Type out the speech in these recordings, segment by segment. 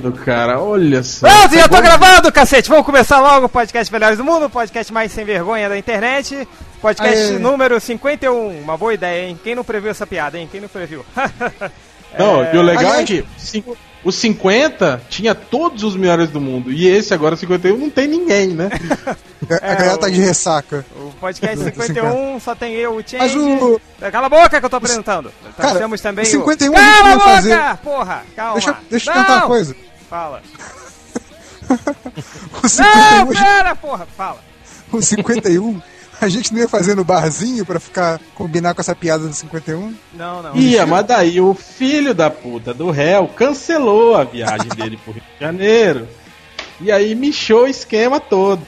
gravando, cara. Olha só. Pronto, já tô gravando, cacete. Vamos começar logo o podcast Melhores do Mundo, o podcast mais sem vergonha da internet. Podcast Aê. número 51. Uma boa ideia, hein? Quem não previu essa piada, hein? Quem não previu? Não, e o legal é Aliás- que os 50 tinha todos os melhores do mundo. E esse agora, 51, não tem ninguém, né? A galera tá de ressaca. O podcast 51 só tem eu, o Change. Mas o- Cala a boca que eu tô apresentando. Cara, Temos também o 51 o... a gente Cala a boca! fazer- Porra, calma. Deixa, deixa eu Não! tentar uma coisa. Fala. O 51, Não, pera, porra, fala. o 51, a gente não ia fazer no barzinho pra ficar combinar com essa piada do 51? Não, não. Ia, mas daí o filho da puta do réu cancelou a viagem dele pro Rio de Janeiro. E aí michou o esquema todo.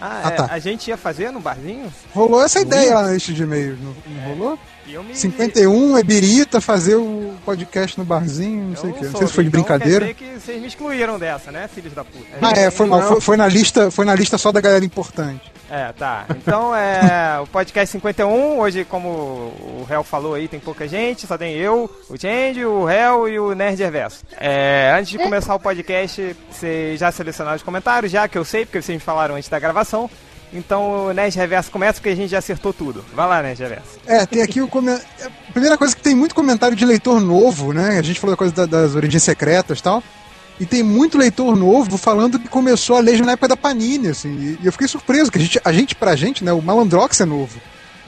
Ah, Ah, é, tá. a gente ia fazer no barzinho? Rolou essa ideia lá na lista de e-mails, não, não rolou? E eu me... 51 é birita, fazer o podcast no barzinho, não sei o quê. Não sei se foi de Então brincadeira. Quer que vocês me excluíram dessa, né, filhos da puta? Ah, é, foi mal. Foi, foi na lista, foi na lista só da galera importante. É, tá. Então é o podcast 51. Hoje, como o Réu falou aí, tem pouca gente, só tem eu, o Change, o Réu e o Nerd Reverso. É, antes de começar o podcast, vocês já selecionaram os comentários, já que eu sei, porque vocês me falaram antes da gravação. Então o Nerd Reverso começa porque a gente já acertou tudo. Vai lá, Nerd Reverso. É, tem aqui o comentário. A primeira coisa é que tem muito comentário de leitor novo, né? A gente falou da coisa da- das origens secretas e tal. E tem muito leitor novo falando que começou a ler na época da Panini, assim. E, eu fiquei surpreso, que a gente, a gente, pra gente, né, o Malandrox é novo.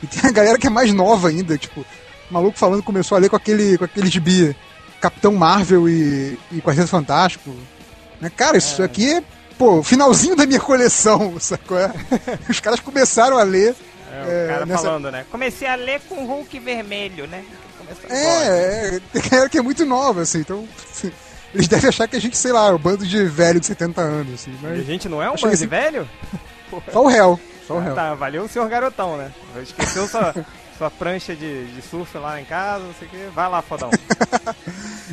E tem a galera que é mais nova ainda, tipo, o maluco falando que começou a ler com aquele, com aquele gibi Capitão Marvel e, e Quarteto Fantástico. Né? Cara, isso aqui é, pô, finalzinho da minha coleção, sacou? É? Os caras começaram a ler. É, o É, cara nessa- falando, né? Comecei a ler com Hulk vermelho, né? É, é, que é muito nova, assim, então. Eles devem achar que a gente, sei lá, é um bando de velho de 70 anos, assim. E a Mas gente não é um bando esse- de velho? só o réu. Só o Ah, réu. tá, valeu o senhor garotão, né? Esqueceu sua, sua prancha de, de surf lá em casa, não sei o que. Vai lá, fodão.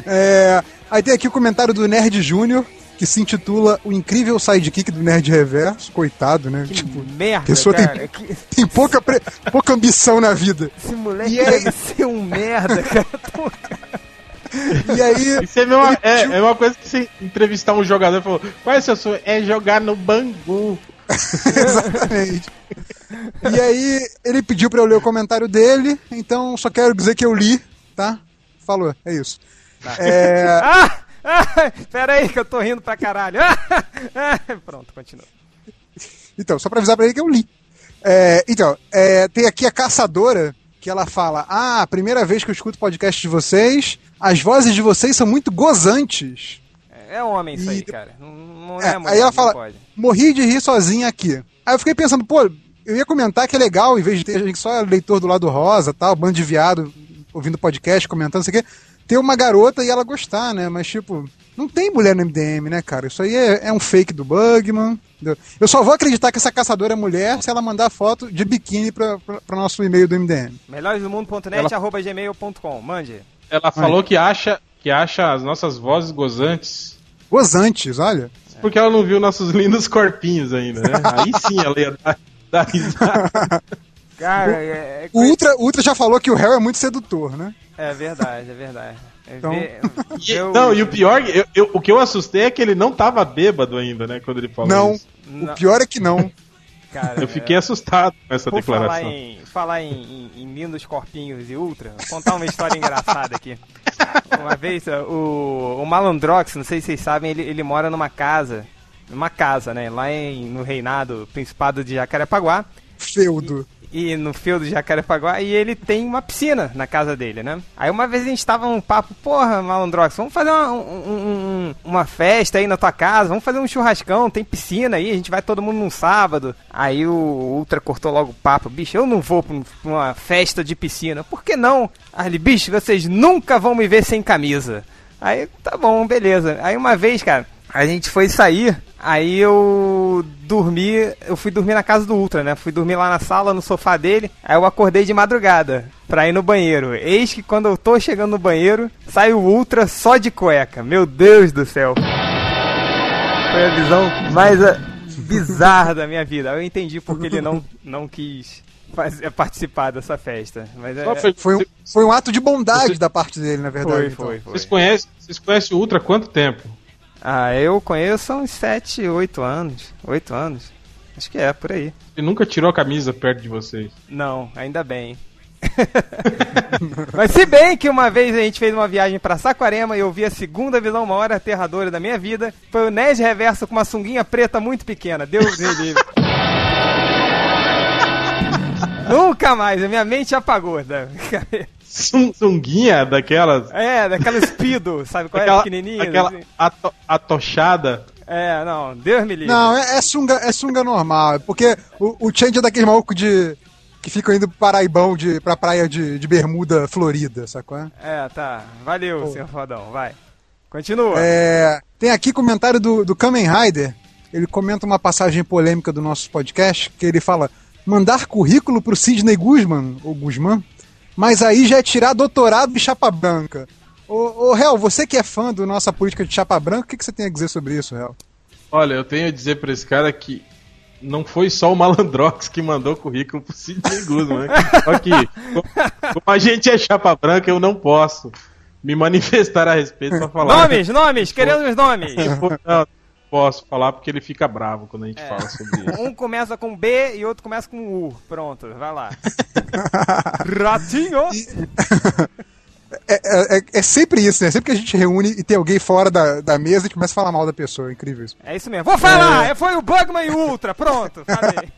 É, aí tem aqui o comentário do Nerd Júnior, que se intitula O Incrível Sidekick do Nerd Reverso. Coitado, né? Que tipo, merda, pessoa tem- cara. Que- tem pouca, pre- pouca ambição na vida. esse moleque E aí- deve ser um merda, cara. E aí. Isso é, mesma, Ele é, é uma coisa que você entrevistar um jogador e falou: Qual é o seu sonho? É jogar no Bangu. Exatamente. E aí, ele pediu pra eu ler o comentário dele, então só quero dizer que eu li, tá? Falou, é isso. É, Ah! Ah! Pera aí que eu tô rindo pra caralho. Ah! Ah! Pronto, continua. Então, só pra avisar pra ele que eu li. É, então, é, tem aqui a caçadora que ela fala: Ah, primeira vez que eu escuto podcast de vocês, as vozes de vocês são muito gozantes. É homem isso aí, E- cara. Não, não É, é, mulher, aí ela fala: pode. Morri de rir sozinha aqui. Aí eu fiquei pensando, pô, eu ia comentar que é legal, em vez de ter gente só leitor do lado rosa, tal, bando de viado ouvindo podcast, comentando, não sei o quê, ter uma garota e ela gostar, né? Mas, tipo, não tem mulher no MDM, né, cara? Isso aí é, é um fake do Bugman. entendeu? Eu só vou acreditar que essa caçadora é mulher se ela mandar foto de biquíni pra, pra, pra nosso e-mail do MDM. Melhoresdomundo.net, arroba gmail.com. Mande. Ela falou que acha, que acha as nossas vozes gozantes. Gozantes, olha. Porque ela não viu nossos lindos corpinhos ainda, né? Aí sim ela ia dar, dar risada. Cara, é, é, O Ultra, o Ultra já falou que o réu é muito sedutor, né? É verdade, é verdade. Então- E- eu- Não, e o pior, eu- eu- o que eu assustei é que ele não tava bêbado ainda, né? Quando ele falou Não, isso. Não. o pior é que não. Cara, Eu fiquei assustado com essa Por falar declaração. em, falar em, em, em lindos corpinhos e ultra, vou contar uma história engraçada aqui. Uma vez, ó, o, o Malandrox, não sei se vocês sabem, ele, ele mora numa casa, numa casa, né, lá em, no reinado, Principado de Jacarepaguá, Feudo. e no feudo de Jacarepaguá, e ele tem uma piscina na casa dele, né? Aí uma vez a gente tava num papo, porra, Malandrox, vamos fazer uma, um- um- uma festa aí na tua casa, vamos fazer um churrascão, tem piscina aí, a gente vai todo mundo num sábado. Aí o Ultra cortou logo o papo, bicho, eu não vou pra um- uma festa de piscina, por que não? Ele, bicho, vocês nunca vão me ver sem camisa. Aí, tá bom, beleza. Aí uma vez, cara, a gente foi sair, aí eu dormi, eu fui dormir na casa do Ultra, né? Fui dormir lá na sala, no sofá dele, aí eu acordei de madrugada pra ir no banheiro. Eis que quando eu tô chegando no banheiro, sai o Ultra só de cueca. Meu Deus do céu. Foi a visão mais ah, bizarra da minha vida. Eu entendi porque ele não, não quis fazer, participar dessa festa. Mas é, foi- Foi um, foi um ato de bondade Você- da parte dele, na verdade. foi, então. foi, foi. Vocês conhecem, vocês conhecem o Ultra há quanto tempo? Ah, eu conheço há uns 7, 8 anos. 8 anos. Acho que é, por aí. Ele nunca tirou a camisa perto de vocês. Não, ainda bem. Mas se bem que uma vez a gente fez uma viagem pra Saquarema e eu vi a segunda visão maior aterradora da minha vida, foi o Ned Reverso com uma sunguinha preta muito pequena. Deus me livre. Nunca mais, a minha mente apagou da Sun- Sunguinha daquelas. É, daquela Speedo, sabe qual é? Aquela, Pequenininha. aquela assim. ato- atochada. É, não, Deus me livre. Não, é, é sunga, é sunga normal. Porque o, o Change é daquele maluco de. que ficam indo pro Paraibão de, pra praia de, de Bermuda Florida, sacou? É, tá. Valeu, senhor Fodão, vai. Continua. É, tem aqui comentário do, do Kamen Rider. Ele comenta uma passagem polêmica do nosso podcast, que ele fala: mandar currículo pro Sidney Guzman, ou Guzman, mas aí já é tirar doutorado de chapa branca. Ô, ô Hel, você que é fã da nossa política de chapa branca, o que, que você tem a dizer sobre isso, Hel? Olha, eu tenho a dizer pra esse cara que não foi só o Malandrox que mandou currículo pro Sidney Guzman. né? Só que, co- como a gente é chapa branca, eu não posso me manifestar a respeito pra falar. Nomes, nomes, queremos nomes. Não, não posso falar porque ele fica bravo quando a É. gente fala sobre isso. Um começa com B e outro começa com U. Pronto, vai lá. Ratinho! É, é- é- é sempre isso, né? Sempre que a gente reúne e tem alguém fora da, da mesa, a gente começa a falar mal da pessoa. É incrível isso. É isso mesmo. Vou falar! Foi o Bugman e o Ultra. Pronto, falei.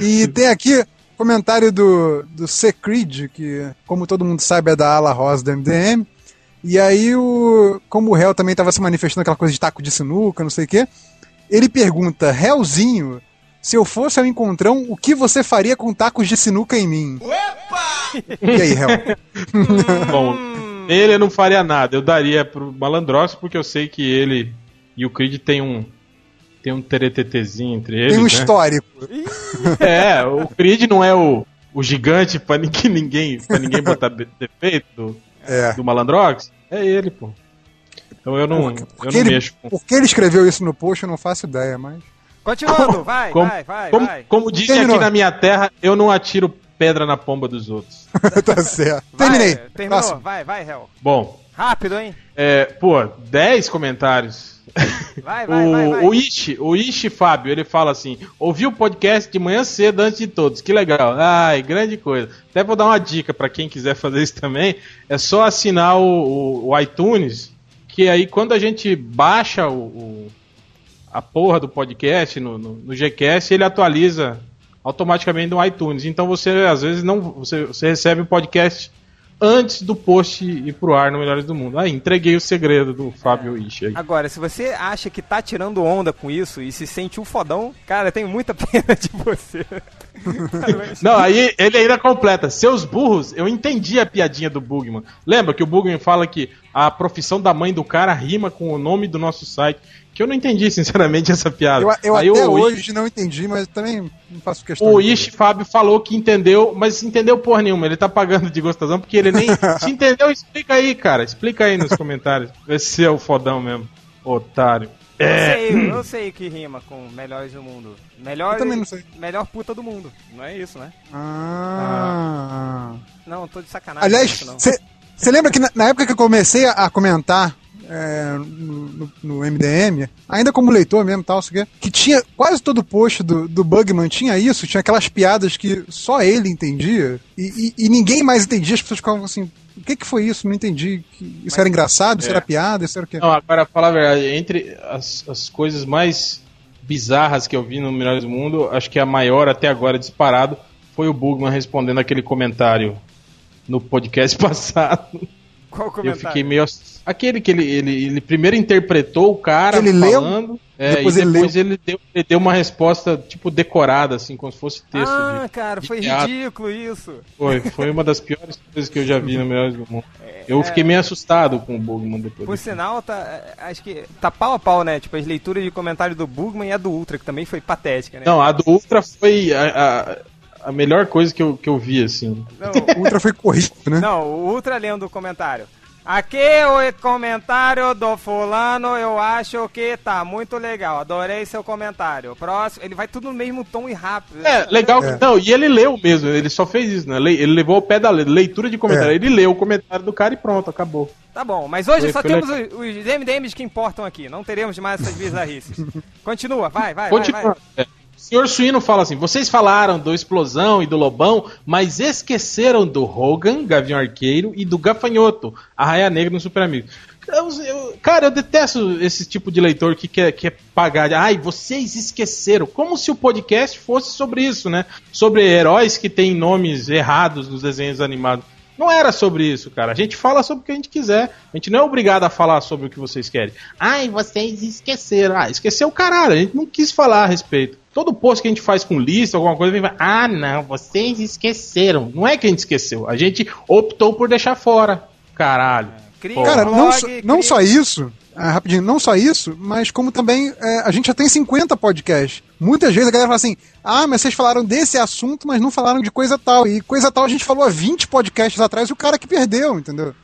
E tem aqui comentário do, do C. Creed, que, como todo mundo sabe, é da ala rosa do MDM. E aí, o, como o réu também estava se manifestando aquela coisa de taco de sinuca, não sei o quê, ele pergunta, réuzinho, se eu fosse ao encontrão, o que você faria com tacos de sinuca em mim? E aí, réu? Bom, ele eu não faria nada. Eu daria pro Malandrox porque eu sei que ele e o Creed tem um tem um teretetezinho entre eles, Tem um né? histórico. É, o Creed não é o, o gigante pra ninguém, pra ninguém botar defeito do, É. do Malandrox. É ele, pô. Então eu não, eu Porque não ele, mexo com. por que ele escreveu isso no post, eu não faço ideia, mas... Continuando, vai, Como, vai, vai, como, vai. como dizem Terminou. aqui na minha terra, eu não atiro pedra na pomba dos outros. tá certo. Vai, Terminei. Terminou, Próximo. vai, vai, Hel. Bom, Rápido, hein? é, pô, 10 comentários. Vai, vai, o, vai, vai. o Ishi, o Ishi Fábio, ele fala assim: ouvi o podcast de manhã cedo antes de todos, que legal. Ai, grande coisa. Até vou dar uma dica pra quem quiser fazer isso também: é só assinar o, o- iTunes, que aí quando a gente baixa o, o- a porra do podcast no, no, no Gcast, ele atualiza automaticamente no iTunes. Então você às vezes não você, você recebe o podcast antes do post ir pro ar no Melhores do Mundo. Aí entreguei o segredo do Fábio Ishi aí. Agora, se você acha que tá tirando onda com isso e se sente um fodão, cara, eu tenho muita pena de você. Não, aí ele ainda completa. Seus burros, eu entendi a piadinha do Bugman. Lembra que o Bugman fala que a profissão da mãe do cara rima com o nome do nosso site. Que eu não entendi, sinceramente, essa piada. Eu, eu aí até o, hoje não entendi, mas também não faço questão. o Ishi Fábio falou que entendeu, mas entendeu porra nenhuma. Ele tá pagando de gostosão porque ele nem. Se entendeu, explica aí, cara. Explica aí nos comentários. Vê se é o fodão mesmo. Otário. Eu É. sei, eu sei que rima com melhores do mundo. Melhor, Eu também não sei. melhor puta do mundo. Não é isso, né? Ah. Não, eu tô de sacanagem. Aliás, não. você lembra que na, na época que eu comecei a, a comentar é, no, no- MDM, ainda como leitor mesmo, tal, isso que tinha quase todo o post do, do Bugman tinha isso, tinha aquelas piadas que só ele entendia e, e- e ninguém mais entendia, as pessoas ficavam assim, o que que foi isso? Não entendi. Isso era engraçado, isso É. era piada, isso era o quê? Não, agora fala a verdade, entre as, as coisas mais bizarras que eu vi no Melhores do Mundo, acho que a maior até agora disparado foi o Bugman respondendo aquele comentário no podcast passado. Qual o Eu comentário? fiquei meio. Aquele que ele, ele, ele primeiro interpretou o cara Ele leu, falando, é, depois e ele depois ele, deu, ele deu uma resposta, tipo, decorada, assim, como se fosse texto Ah, de. cara, de foi teatro. ridículo isso. Foi, foi uma das piores coisas que eu já vi no Melhores do Mundo. Eu fiquei meio assustado com o Bugman depois. Por sinal, tá, acho que tá pau a pau, né? Tipo, as leituras de comentário do Bugman e a do Ultra, que também foi patética, né? Não, a do Ultra foi a, a, a melhor coisa que eu, que eu vi, assim. Não, O Ultra foi corrido, né? Não, o Ultra lendo o comentário. Aqui o comentário do fulano, eu acho que tá muito legal. Adorei seu comentário. Próximo, ele vai tudo no mesmo tom e rápido. É, legal. É. Não, e ele leu mesmo, ele só fez isso, né? Le- Ele levou ao pé da le- leitura de comentário. É. Ele leu o comentário do cara e pronto, acabou. Tá bom, mas hoje Foi- só foi temos os, os MDMs que importam aqui. Não teremos mais essas bizarrices. Continua, vai, vai, vai, vai. Continua. É. Senhor Suíno fala assim: vocês falaram do Explosão e do Lobão, mas esqueceram do Hogan, Gavião Arqueiro, e do Gafanhoto, a Raia Negra no Super Amigo. Eu- eu- cara, eu detesto esse tipo de leitor que quer, quer pagar. Ai, vocês esqueceram. Como se o podcast fosse sobre isso, né? Sobre heróis que têm nomes errados nos desenhos animados. Não era sobre isso, cara. A gente fala sobre o que a gente quiser. A gente não é obrigado a falar sobre o que vocês querem. Ai, vocês esqueceram. Ah, esqueceu o caralho. A gente não quis falar a respeito. Todo post que a gente faz com lista, alguma coisa, vem ah, não, vocês esqueceram. Não é que a gente esqueceu. A gente optou por deixar fora. Caralho. Cria Pô. um Cara, blog, não, só, cria- não só isso, ah, rapidinho, não só isso, mas como também é, a gente já tem 50 podcasts. Muitas vezes a galera fala assim: ah, mas vocês falaram desse assunto, mas não falaram de coisa tal. E coisa tal a gente falou há 20 podcasts atrás e o cara que perdeu, entendeu?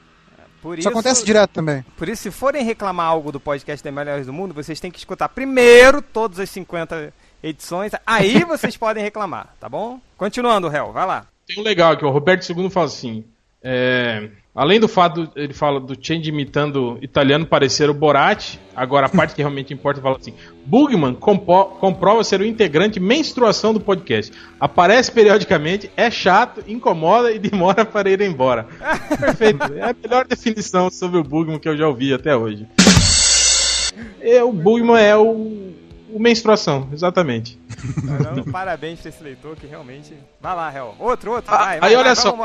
Por Isso, acontece direto também. Por isso, se forem reclamar algo do podcast das melhores do mundo, vocês têm que escutar primeiro todas as 50 edições. Aí vocês podem reclamar, tá bom? Continuando, Hel, vai lá. Tem um legal aqui, o Roberto II fala assim. é, além do fato, ele fala do Change imitando italiano parecer o Borat, agora a parte que realmente importa fala assim: Bugman comprova ser o integrante menstruação do podcast. Aparece periodicamente, é chato, incomoda e demora para ir embora. Perfeito. É a melhor definição sobre o Bugman que eu já ouvi até hoje. É, o Bugman é o, o menstruação, exatamente. Parabéns pra esse leitor que realmente. Vai lá, Hel. Outro, outro. Ah, vai, vai, aí olha vai, só,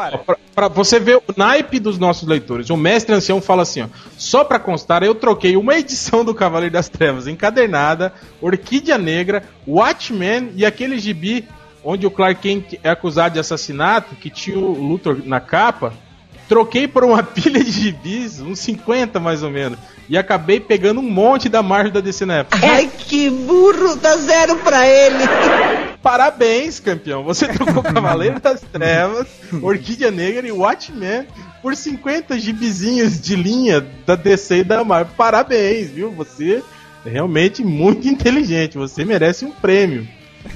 pra você ver o naipe dos nossos leitores, o mestre ancião fala assim, ó, só pra constar, eu troquei uma edição do Cavaleiro das Trevas encadernada, Orquídea Negra, Watchmen e aquele gibi onde o Clark Kent é acusado de assassinato, que tinha o Luthor na capa, troquei por uma pilha de gibis, uns 50 mais ou menos, e acabei pegando um monte da Marvel da DC na época. Ai, que burro, dá zero pra ele. Parabéns, campeão. Você trocou Cavaleiro das Trevas, Orquídea Negra e Watchmen por 50 gibizinhos de linha da DC e da Marvel. Parabéns, viu? Você é realmente muito inteligente. Você merece um prêmio.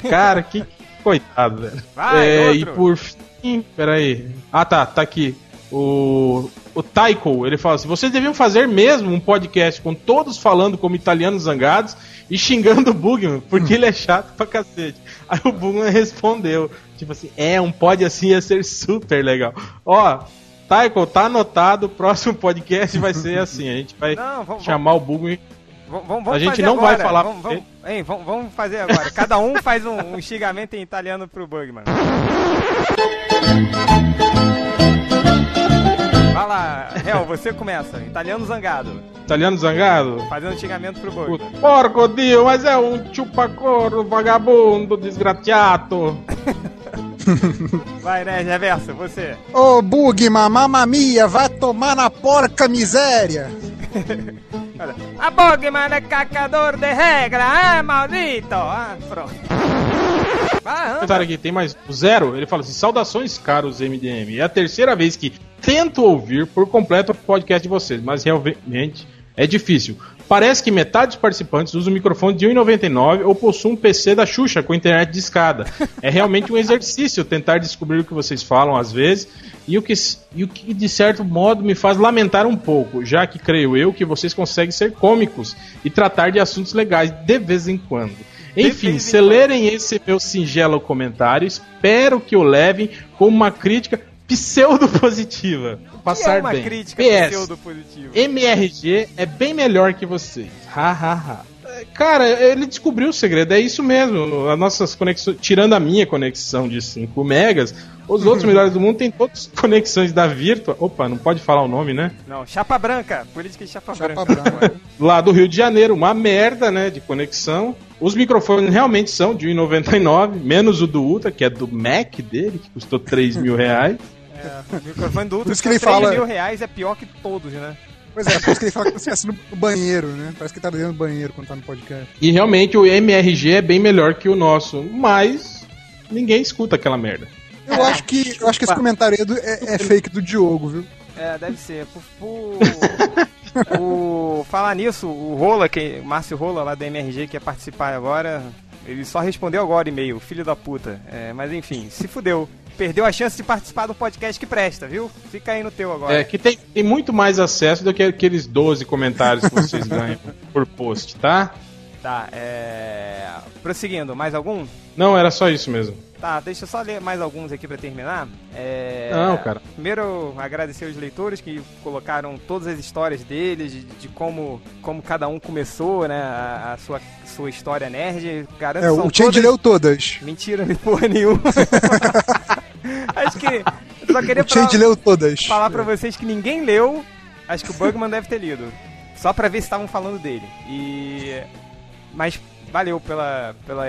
Cara, que coitado, velho. Vai, É, e por fim, peraí. Ah, tá, tá aqui. O, o Taiko, ele fala assim: vocês deviam fazer mesmo um podcast com todos falando como italianos zangados e xingando o Bugman, porque ele é chato pra cacete. Aí o Bugman respondeu: tipo assim, é, um pod assim ia ser super legal. Ó, Taiko, tá anotado, o próximo podcast vai ser assim: a gente vai Não, vamos- chamar o Bugman. Vamos, vamos, vamos A gente não vai agora. falar Vamos, vamos, hein, vamos, vamos fazer agora. Cada um faz um, um xingamento em italiano pro Bugman. Lá, Hel, você começa. Italiano zangado. Italiano zangado? Fazendo xingamento pro Bugman. Porco Dio, mas é um chupacorro, vagabundo, desgraciato. Vai, né, Reverso, você. Ô, Bugman, mamma mia, vai tomar na porca miséria! A Bugman é cacador de regra, ah, maldito! Ah, pronto. Comentário aqui, tem mais zero. Ele fala assim: saudações, caros MDM. É a terceira vez que tento ouvir por completo o podcast de vocês, mas realmente é difícil. Parece que metade dos participantes usa o microfone de 1,99 ou possui um PC da Xuxa com internet de escada. É realmente um exercício tentar descobrir o que vocês falam às vezes e o que, e o que de certo modo me faz lamentar um pouco, já que creio eu que vocês conseguem ser cômicos e tratar de assuntos legais de vez em quando. Enfim, se lerem esse meu singelo comentário, espero que o levem como uma crítica pseudo-positiva. Passar é uma bem. crítica PS, pseudo-positiva. MRG é bem melhor que vocês. Ha, ha, ha. Cara, ele descobriu o segredo, é isso mesmo. As nossas conexões, tirando a minha conexão de 5 megas, os outros melhores do mundo têm todas as conexões da Virtua. Opa, não pode falar o nome, né? Não, chapa branca. Política de chapa, Chapa branca. branca. Lá do Rio de Janeiro, uma merda, né, de conexão. Os microfones realmente são de 1,99, menos o do Ultra, que é do Mac dele, que custou 3 mil reais. É, o microfone do Ultra Por isso que ele 3 fala- mil reais é pior que todos, né? Pois é, por isso que ele fala que você assina no banheiro, né? Parece que tá dentro do banheiro quando tá no podcast. E realmente o MRG é bem melhor que o nosso, mas ninguém escuta aquela merda. Eu acho que, eu acho que esse comentário é, é- é fake do Diogo, viu? É, deve ser. Por, por- o, falar nisso, o Rola, que, o Márcio Rola lá da MRG que ia participar agora, Ele só respondeu agora e-mail, filho da puta. É, mas enfim, se fudeu. Perdeu a chance de participar do podcast que presta, viu? Fica aí no teu agora. É, que tem, tem muito mais acesso do que aqueles 12 comentários que vocês ganham por post, tá? Tá, é. Prosseguindo, mais algum? Não, era só isso mesmo. Tá, deixa eu só ler mais alguns aqui pra terminar. É... Não, cara. Primeiro, agradecer os leitores que colocaram todas as histórias deles, de, de como, como cada um começou, né? A, a sua, sua história nerd. Garanto É, o Change todas- leu todas. Mentira, nem porra nenhuma. Acho que. Eu só queria pra- leu todas. falar pra vocês que ninguém leu. Acho que o Bugman deve ter lido. Só pra ver se estavam falando dele. E. Mas valeu pela, pela,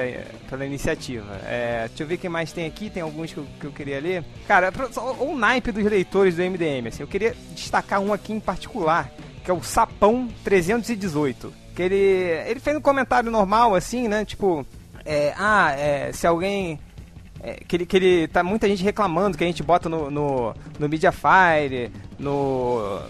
pela iniciativa. É, deixa eu ver quem mais tem aqui. Tem alguns que eu, que eu queria ler. Cara, o naipe dos leitores do MDM. Assim, eu queria destacar um aqui em particular, que é o Sapão 318. Que ele, ele fez um comentário normal, assim, né? Tipo, é, ah, é, se alguém é, que, ele, que ele tá muita gente reclamando que a gente bota no, no, no Mediafire, no.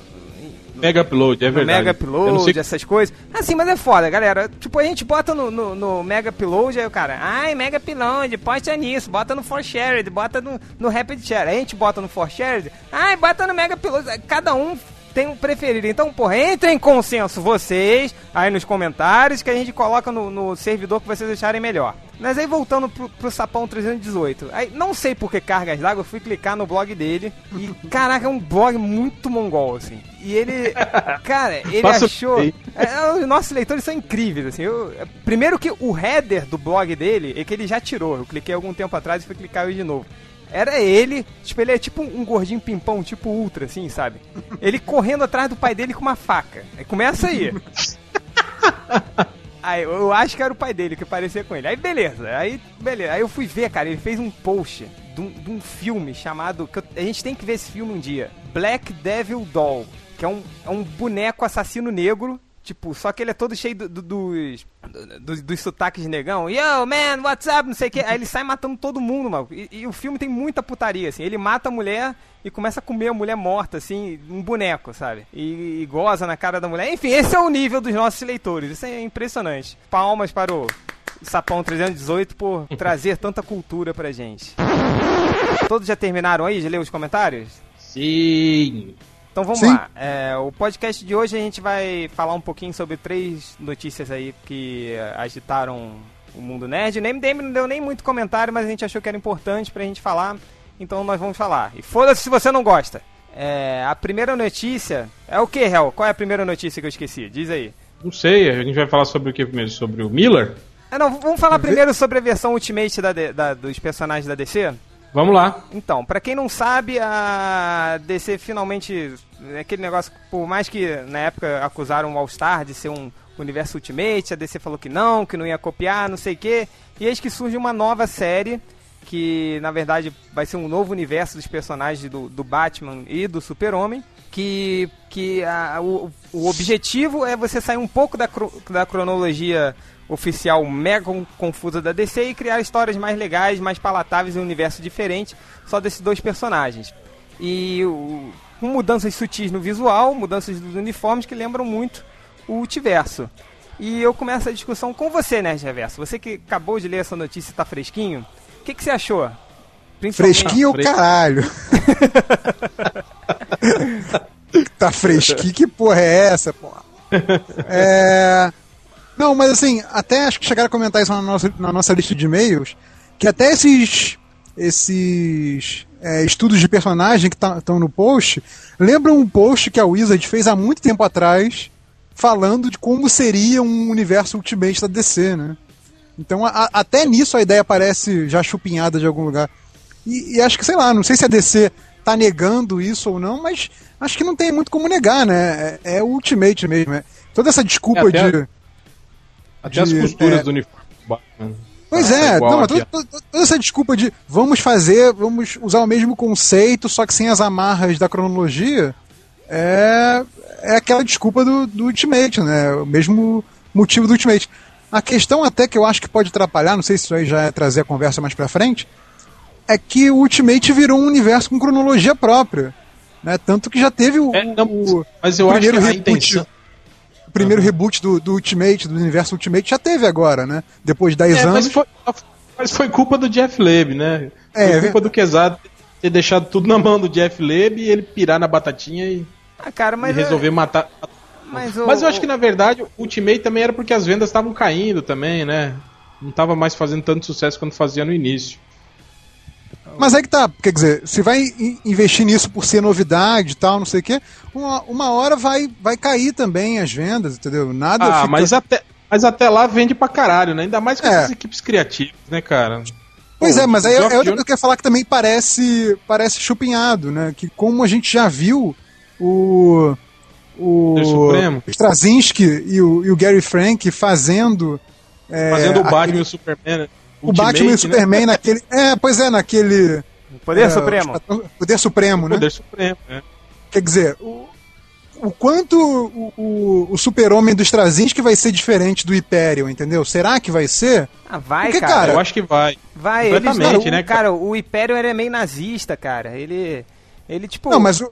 Mega Upload, é verdade. Mega Upload, sei- essas coisas. Assim, mas é foda, galera. Tipo, a gente bota no, no, no Mega Upload, aí o cara, ai, Mega Upload, posta nisso, bota no For Shared, bota no, no Rapid Share. Aí a gente bota no For Shared, ai, bota no Mega Upload. Cada um tem um preferido. Então, porra, entrem em consenso vocês aí nos comentários que a gente coloca no, no servidor que vocês acharem melhor. Mas aí voltando pro, pro Sapão 318. Aí não sei por que cargas d'água, eu fui clicar no blog dele e caraca, é um blog muito mongol assim. E ele, cara, ele achou, aí. é, os nossos leitores são incríveis, assim. Eu, é, primeiro que o header do blog dele é que ele já tirou. Eu cliquei algum tempo atrás e fui clicar hoje de novo. Era ele, tipo, ele é tipo um gordinho pimpão, tipo ultra, assim, sabe? Ele correndo atrás do pai dele com uma faca. Aí começa aí. Aí eu acho que era o pai dele que parecia com ele. Aí beleza, aí beleza. Aí eu fui ver, cara, ele fez um post de um, de um filme chamado. que eu- a gente tem que ver esse filme um dia. Black Devil Doll. Que é um, é um boneco assassino negro. Tipo, só que ele é todo cheio do- do- dos, do- dos sotaques negão. Yo, man, what's up? Não sei o que. Aí ele sai matando todo mundo, mano. E, e o filme tem muita putaria, assim. Ele mata a mulher e começa a comer a mulher morta, assim, um boneco, sabe? E, e goza na cara da mulher. Enfim, esse é o nível dos nossos leitores. Isso é impressionante. Palmas para o Sapão 318 por trazer tanta cultura pra gente. Todos já terminaram aí de ler os comentários? Sim. Então vamos Sim. lá. É, o podcast de hoje a gente vai falar um pouquinho sobre três notícias aí que agitaram o mundo nerd. O MDM não deu nem muito comentário, mas a gente achou que era importante pra gente falar, então nós vamos falar. E foda-se se você não gosta. É, a primeira notícia é o que, Hel? Qual é a primeira notícia que eu esqueci? Diz aí. Não sei, a gente vai falar sobre o que primeiro? Sobre o Miller? Ah, não, vamos falar primeiro sobre a versão Ultimate da da- dos personagens da DC? Vamos lá. Então, pra quem não sabe, a DC finalmente. é Aquele negócio, por mais que na época acusaram o All-Star de ser um universo Ultimate, a DC falou que não, que não ia copiar, não sei o quê. E eis que surge uma nova série, que na verdade vai ser um novo universo dos personagens do, do Batman e do Super-Homem. Que, que a- o, o objetivo é você sair um pouco da, da cronologia oficial mega con- confusa da DC e criar histórias mais legais, mais palatáveis em um universo diferente, só desses dois personagens. E o, com mudanças sutis no visual, mudanças dos uniformes que lembram muito o Ultiverso. E eu começo a discussão com você, Nerd Reverso. Você que acabou de ler essa notícia e tá fresquinho, o que, que você achou? Fresquinho o fresco. caralho. tá fresquinho, que porra é essa, porra? É... Não, mas assim, até acho que chegaram a comentar isso na nossa, na nossa lista de e-mails, que até esses, esses é, estudos de personagem que estão no post, lembram um post que a Wizard fez há muito tempo atrás, falando de como seria um universo Ultimate da DC, né? Então, a- até nisso a ideia parece já chupinhada de algum lugar. E, e acho que, sei lá, não sei se a DC tá negando isso ou não, mas acho que não tem muito como negar, né? É, é o Ultimate mesmo. É. Toda essa desculpa É, até de. Até as costuras é. do uniforme do Batman. Pois Tá é, não, toda, toda- toda essa desculpa de vamos fazer, vamos usar o mesmo conceito, só que sem as amarras da cronologia, é, é aquela desculpa do, do Ultimate, né? O mesmo motivo do Ultimate. A questão até que eu acho que pode atrapalhar, não sei se isso aí já é trazer a conversa mais pra frente, é que o Ultimate virou um universo com cronologia própria. Né? Tanto que já teve o, É, não, o- mas eu o acho que primeiro reboot. intenção. O primeiro reboot do, do Ultimate, do universo Ultimate, já teve agora, né? Depois de 10 É, anos. mas foi, mas foi culpa do Jeff Leb, né? É, foi é culpa do Quesado ter deixado tudo na mão do Jeff Leb e ele pirar na batatinha e, Ah, cara, mas. e resolver matar. Mas, Mas o- eu acho que na verdade o Ultimate também era porque as vendas estavam caindo também, né? Não tava mais fazendo tanto sucesso quanto fazia no início. Mas aí que tá, quer dizer, se vai in- investir nisso por ser novidade e tal, não sei o quê, uma, uma hora vai, vai cair também as vendas, entendeu? Nada Ah, fica- mas até, mas até lá vende pra caralho, né? Ainda mais com É. essas equipes criativas, né, cara? Pois Pô, é, mas aí é outra coisa que eu ia falar que também parece, parece chupinhado, né? Que como a gente já viu o. O. Straczynski e o, e o Gary Frank fazendo. é, Fazendo o Batman aquele- e o Superman. né? o Ultimate, Batman e o né? Superman naquele. É, pois é, naquele. Poder é, Supremo. Poder Supremo, né? Poder Supremo, né? Quer dizer, o, o quanto o, o, o super-homem do Straczynski vai ser diferente do Hyperion, entendeu? Será que vai ser? Ah, vai, Porque, cara. cara, Eu acho que vai. Vai, eles, Completamente, cara, né, o, cara, o Império era meio nazista, cara. Ele. Ele, tipo. Não, mas o,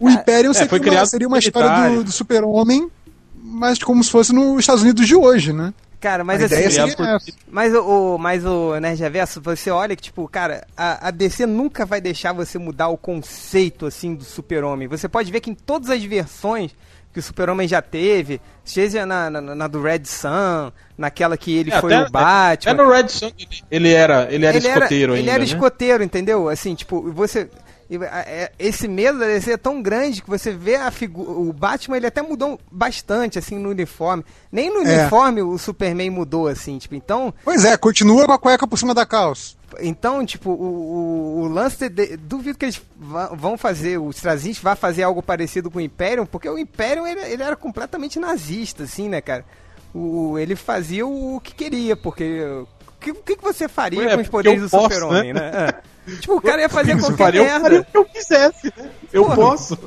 o é, seria, foi uma, criado seria uma história do, do super-homem, mas como se fosse nos Estados Unidos de hoje, né? Cara, mas a assim. seria por-. Mas o, mas o Nerd Reverso, você olha que, tipo, cara, a, a DC nunca vai deixar você mudar o conceito, assim, do super-homem. Você pode ver que em todas as versões que o super-homem já teve, seja na, na, na do Red Sun, naquela que ele É, foi até- o Batman... Até no Red Sun ele- ele era, ele era escoteiro ele ainda. era né? escoteiro, entendeu? Assim, tipo, você. E, a- é, Esse medo da DC é tão grande que você vê a figura. O Batman ele até mudou bastante, assim, no uniforme. Nem no É. uniforme o Superman mudou, assim, tipo, então. Pois é, continua com a cueca por cima da calça. Então, tipo, o, o, o lance. De, duvido que eles vão fazer. O Straczynski vai fazer algo parecido com o Imperium, porque o Imperium ele, ele era completamente nazista, assim, né, cara? O, ele fazia o que queria, porque. O que, que você faria Ué, com os poderes do Super-Homem, né? né? É. Tipo, o cara ia fazer qualquer faria, eu faria o merda. que eu quisesse, né? Eu Porra. posso.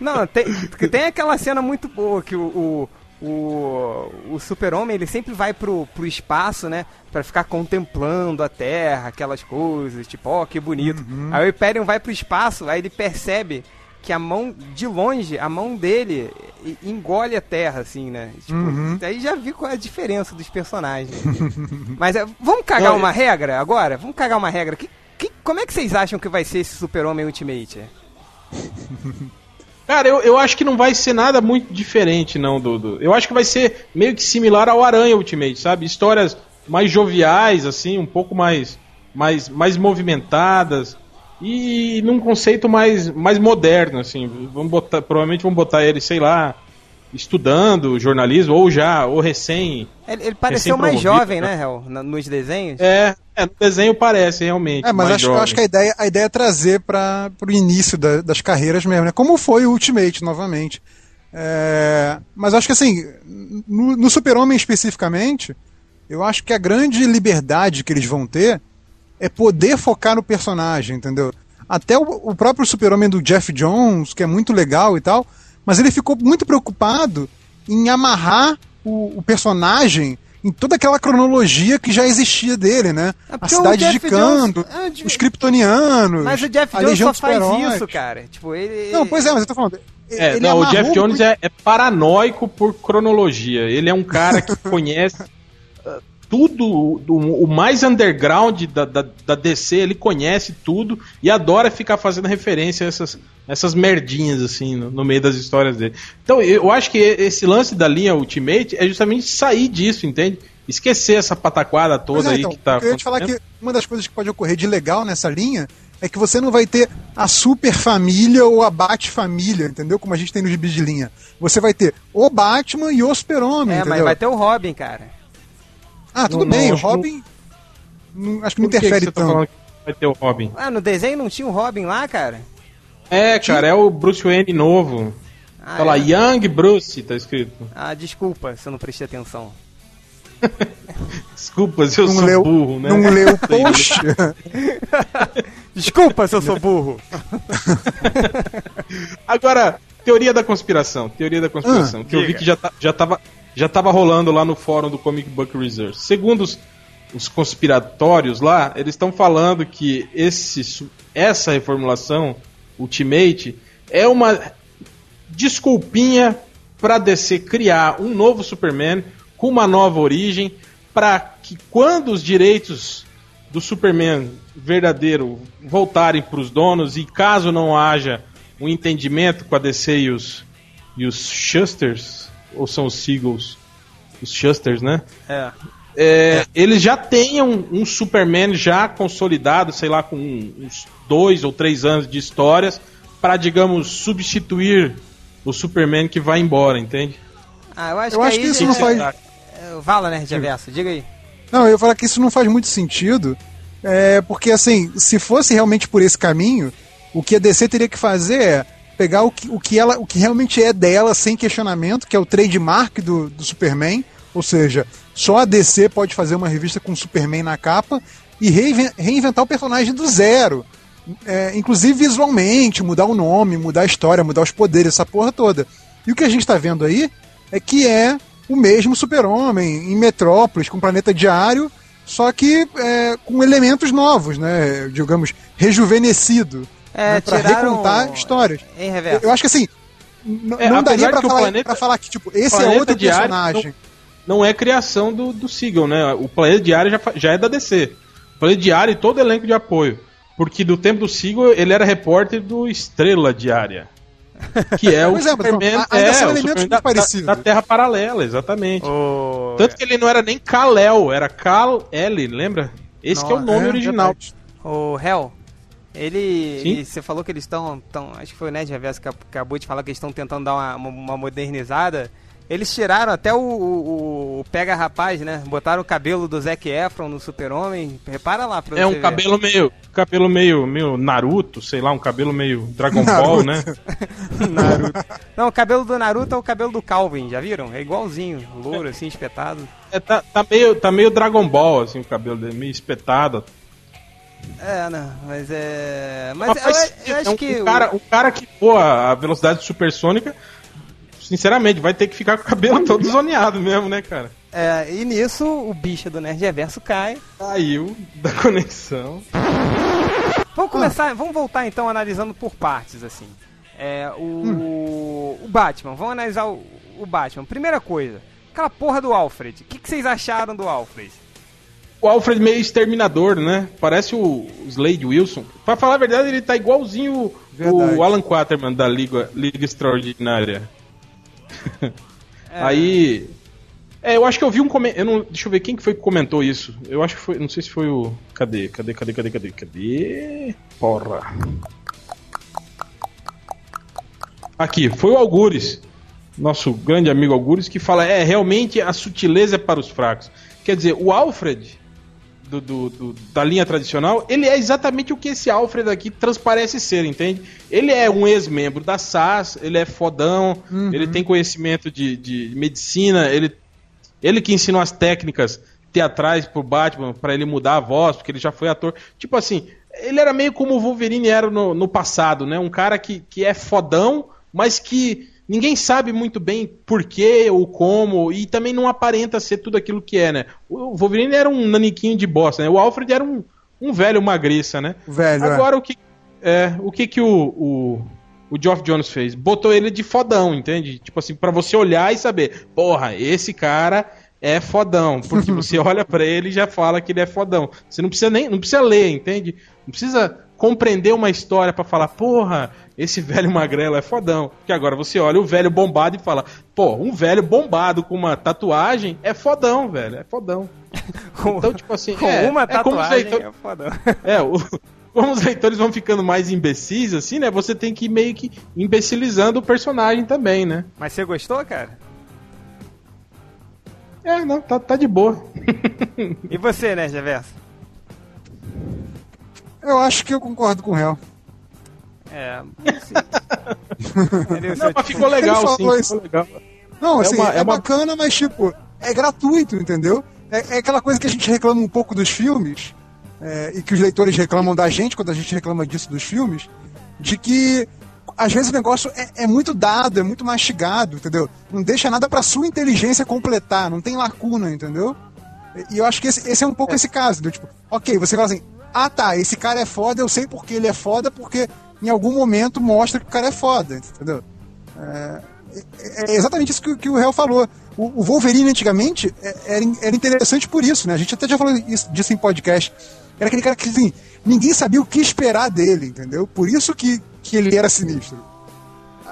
Não, tem, tem aquela cena muito boa que o, o, o, o super-homem, ele sempre vai pro, pro espaço, né? Pra ficar contemplando a Terra, aquelas coisas, tipo, ó, que bonito. Aí o Hyperion vai pro espaço, aí ele percebe que a mão, de longe, a mão dele engole a Terra, assim, né? Tipo, aí já vi qual é a diferença dos personagens. Mas é, vamos cagar Não, uma regra agora? Vamos cagar uma regra. Que, que, como é que vocês acham que vai ser esse super-homem Ultimate? Cara, eu, eu acho que não vai ser nada muito diferente, não, do- Eu acho que vai ser meio que similar ao Aranha Ultimate, sabe? Histórias mais joviais, assim, um pouco mais, mais, mais movimentadas. E num conceito mais, mais moderno, assim. Vamos botar, provavelmente vão botar ele, sei lá, estudando jornalismo, ou já, ou recém. Ele, ele pareceu mais jovem, né? né, Hel? Nos desenhos. É, é, no desenho parece, realmente. É, mas mais acho, eu jovem. acho que a ideia, a ideia é trazer para o início da- das carreiras mesmo, né? Como foi o Ultimate, novamente. É, mas acho que assim, no, no Super-Homem especificamente, eu acho que a grande liberdade que eles vão ter é poder focar no personagem, entendeu? Até o, o próprio Super-Homem do Jeff Jones, que é muito legal e tal, mas ele ficou muito preocupado em amarrar o, o personagem em toda aquela cronologia que já existia dele, né? É A cidade de Jeff Kanto, Jones- é, de- os kryptonianos, Mas o Jeff a Jones só faz isso, cara. Tipo, ele. Não, pois é, mas eu tô falando. É, ele não, o Jeff Jones muito- é, é paranoico por cronologia. Ele é um cara que conhece tudo, do- o mais underground da, da, da DC, ele conhece tudo e adora ficar fazendo referência a essas, essas merdinhas, assim, no, no meio das histórias dele. Então, eu acho que esse lance da linha Ultimate é justamente sair disso, entende? Esquecer essa pataquada toda é, aí então, que tá. eu ia te falar acontecendo. que uma das coisas que pode ocorrer de legal nessa linha é que você não vai ter a super família ou a Bat família, entendeu? Como a gente tem nos gibis de linha. Você vai ter o Batman e o Super-Homem, É, entendeu? mas vai ter o Robin, cara. Ah, tudo Não, bem, não, o que Robin não- acho que não que que interfere tá tanto. falando que vai ter o Robin? Ah, no desenho não tinha o Robin lá, cara? É, cara, é o Bruce Wayne novo. Ah, Tá lá, é? Young Bruce, tá escrito. Ah, desculpa se eu não prestei atenção. Desculpa se eu Não sou leu, burro, né? não leu o post. Desculpa se eu sou burro. Agora, teoria da conspiração. Teoria da conspiração. Ah, que eu vi diga. que já, tá, já, tava, já tava rolando lá no fórum do Comic Book Research. Segundo os, os conspiratórios lá, eles estão falando que esse, essa reformulação Ultimate é uma desculpinha para DC criar um novo Superman com uma nova origem, para que quando os direitos do Superman verdadeiro voltarem para os donos e caso não haja um entendimento com a DC e os, e os Shusters, ou são os Seagulls? Os Shusters, né? É. É, eles já tenham um Superman já consolidado, sei lá, com uns dois ou três anos de histórias, para, digamos, substituir o Superman que vai embora, entende? Ah, eu acho Eu que, acho aí que isso não faz- É, Fala, né, Reverso, diga aí. Não, eu ia falar que isso não faz muito sentido, é, porque assim, se fosse realmente por esse caminho, o que a DC teria que fazer é pegar o que, o que, ela, o que realmente é dela sem questionamento, que é o trademark do, do Superman, ou seja, só a DC pode fazer uma revista com Superman na capa e reinven- reinventar o personagem do zero. É, inclusive visualmente, mudar o nome, mudar a história, mudar os poderes, essa porra toda. E o que a gente tá vendo aí é que é o mesmo super-homem em Metrópolis, com planeta diário, só que é, com elementos novos, né? Digamos, rejuvenescido. É, né, pra tiraram- recontar histórias. Eu, Reverso? eu acho que assim, É, não daria pra falar, planeta- pra falar que, tipo, esse é outro diário personagem. Não é criação do, do Siegel, né? O Planeta Diário já, já é da DC. O Planeta Diário e todo elenco de apoio. Porque do tempo do Siegel, ele era repórter do Estrela Diária. Que é o é, Superman, não, é, são o elementos Superman muito da, da, da Terra Paralela, exatamente. O... Tanto que ele não era nem Kal-El, era Kal-El, lembra? Esse que é o nome É, original. O Hell, ele, ele- Você falou que eles estão. Tão, acho que foi o Ned Reverso que acabou de falar que eles estão tentando dar uma, uma- uma modernizada. Eles tiraram até o, o- o Pega Rapaz, né? Botaram o cabelo do Zac Efron no Super-Homem. Repara lá pra É você um ver. cabelo meio, cabelo meio, meio Naruto, sei lá, um cabelo meio Dragon Ball, né? Naruto. Não, o cabelo do Naruto é o cabelo do Calvin, já viram? É igualzinho, louro, assim, espetado. É, tá, tá meio, tá meio Dragon Ball, assim, o cabelo dele, meio espetado. É, não, mas é. Mas, Mas eu, faz eu sentido, acho é um, que. o- cara, um cara que voa a velocidade supersônica, sinceramente, vai ter que ficar com o cabelo todo zoneado mesmo, né, cara? é, e nisso, o bicho do Nerd Reverso cai. Saiu da conexão. Vamos começar, vamos voltar então analisando por partes, assim. É, o, o Batman, vamos analisar o, o Batman. Primeira coisa, aquela porra do Alfred. O que, que vocês acharam do Alfred? O Alfred meio exterminador, né? Parece o Slade Wilson. Pra falar a verdade, ele tá igualzinho o- Verdade. o Alan Quaterman da Liga, Liga Extraordinária. É, Aí. É, eu acho que eu vi um comentário. Deixa eu ver quem que foi que comentou isso. Eu acho que foi. Não sei se foi o. Cadê? Cadê? Cadê? Cadê? Cadê? Cadê? Porra. Aqui, foi o Algures. Nosso grande amigo Algures, que fala: é, realmente a sutileza é para os fracos. Quer dizer, o Alfred. Do- do- do- da linha tradicional, ele é exatamente o que esse Alfred aqui transparece ser, entende? Ele é um ex-membro da SAS, ele é fodão, ele tem conhecimento de, de medicina, ele, ele que ensinou as técnicas teatrais pro Batman pra ele mudar a voz, porque ele já foi ator. Tipo assim, ele era meio como o Wolverine era no, no passado, né? Um cara que, que é fodão, mas que ninguém sabe muito bem por quê ou como, e também não aparenta ser tudo aquilo que é, né? O Wolverine era um naniquinho de bosta, né? O Alfred era um, um velho magriça, né? Velho, é. Agora o que é, o que que o, o, o Geoff Jones fez? Botou ele de fodão, entende? Tipo assim, pra você olhar e saber, porra, esse cara é fodão, porque você olha pra ele e já fala que ele é fodão. Você não precisa nem, não precisa ler, entende? Não precisa compreender uma história pra falar, porra, esse velho magrelo é fodão. Que agora você olha o velho bombado e fala, pô, um velho bombado com uma tatuagem é fodão, velho, é fodão. Então, tipo assim, Com é, uma é como os tatuagem leitores- é foda. é, o- como os leitores vão ficando mais imbecis, assim, né? Você tem que ir meio que imbecilizando o personagem também, né? Mas você gostou, cara? É, não, tá, tá de boa. E você, né, Reverso? Eu acho que eu concordo com o réu. É. Não, seu- mas ficou legal, sim. Ficou legal. Não, É assim, uma- é, é uma- bacana, mas tipo, é gratuito, entendeu? É, é aquela coisa que a gente reclama um pouco dos filmes, é, e que os leitores reclamam da gente quando a gente reclama disso dos filmes, de que às vezes o negócio é, é muito dado, é muito mastigado, entendeu? Não deixa nada pra sua inteligência completar, não tem lacuna, entendeu? E- E eu acho que esse, esse é um pouco esse caso, entendeu? Tipo, ok, você fala assim, ah tá, esse cara é foda, eu sei porque ele é foda, porque em algum momento mostra que o cara é foda, entendeu? É, é, é exatamente isso que, que o réu falou. O, o, Wolverine antigamente é, era, era interessante por isso, né? A gente até já falou isso, disso em podcast. Era aquele cara que assim, ninguém sabia o que esperar dele, entendeu? Por isso que, que ele era sinistro.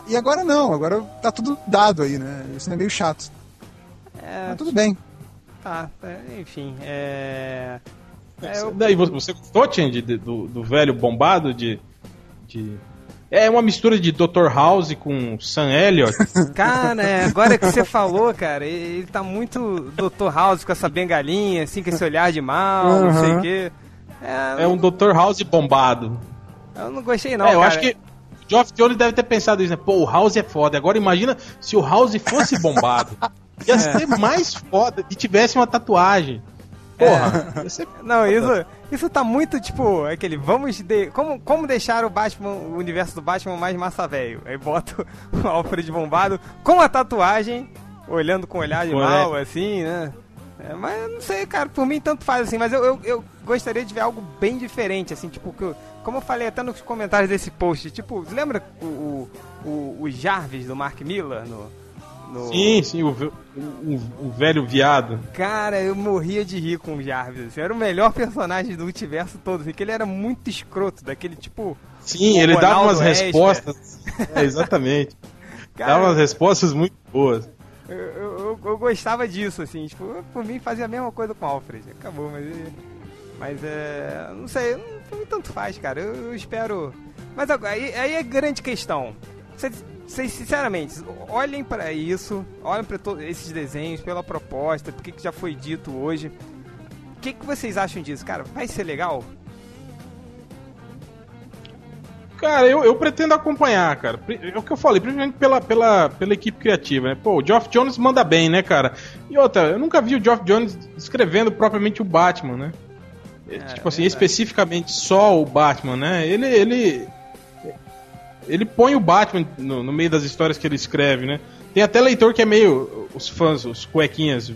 E agora não, agora tá tudo dado aí, né? Isso é meio chato. É... Mas tudo bem. Tá, é, enfim, é. É eu... Daí você gostou, do, do velho bombado de, de é uma mistura de Dr. House com Sam Elliott. Cara, é, agora que você falou, cara, ele tá muito Dr. House com essa bengalinha, assim, com esse olhar de mal, uhum. não sei o quê. É, é um Dr. House bombado. Eu não gostei, não. É, eu cara. acho que o Geoff Jones deve ter pensado isso, né? Pô, o House é foda. Agora imagina se o House fosse bombado. Ia ser mais foda e tivesse uma tatuagem. Porra, é. ser... Não, isso, isso tá muito tipo aquele. Vamos. De, como, como deixar o Batman, o universo do Batman mais massa velho? Aí bota o Alfred bombado com a tatuagem, olhando com olhar de mal, assim, né? É, mas não sei, cara, por mim tanto faz assim, mas eu, eu, eu gostaria de ver algo bem diferente, assim, tipo, que eu, como eu falei até nos comentários desse post, tipo, lembra o, o, o Jarvis do Mark Miller no, no... Sim, sim, o, o, o, velho viado. Cara, eu morria de rir com o Jarvis. Assim, era o melhor personagem do multiverso todo. Assim, que ele era muito escroto, daquele tipo. Sim, ele dava umas respostas. É, exatamente. Cara, dava umas respostas muito boas. Eu, eu, eu, gostava disso, assim. Tipo, por mim fazia a mesma coisa com o Alfred. Acabou, mas. Mas é. Não sei, não, tanto faz, cara. Eu, eu espero. Mas agora, aí, aí é grande questão. Você vocês, sinceramente, olhem para isso, olhem para esses desenhos, pela proposta, porque que já foi dito hoje. O que, que vocês acham disso, cara? Vai ser legal? Cara, eu, eu pretendo acompanhar, cara. É o que eu falei, principalmente pela, pela, pela equipe criativa, né? Pô, o Geoff Jones manda bem, né, cara? E outra, eu nunca vi o Geoff Jones escrevendo propriamente o Batman, né? É, tipo assim, é especificamente só o Batman, né? Ele, ele, ele põe o Batman no, no, meio das histórias que ele escreve, né? Tem até leitor que é meio. Os fãs, os cuequinhas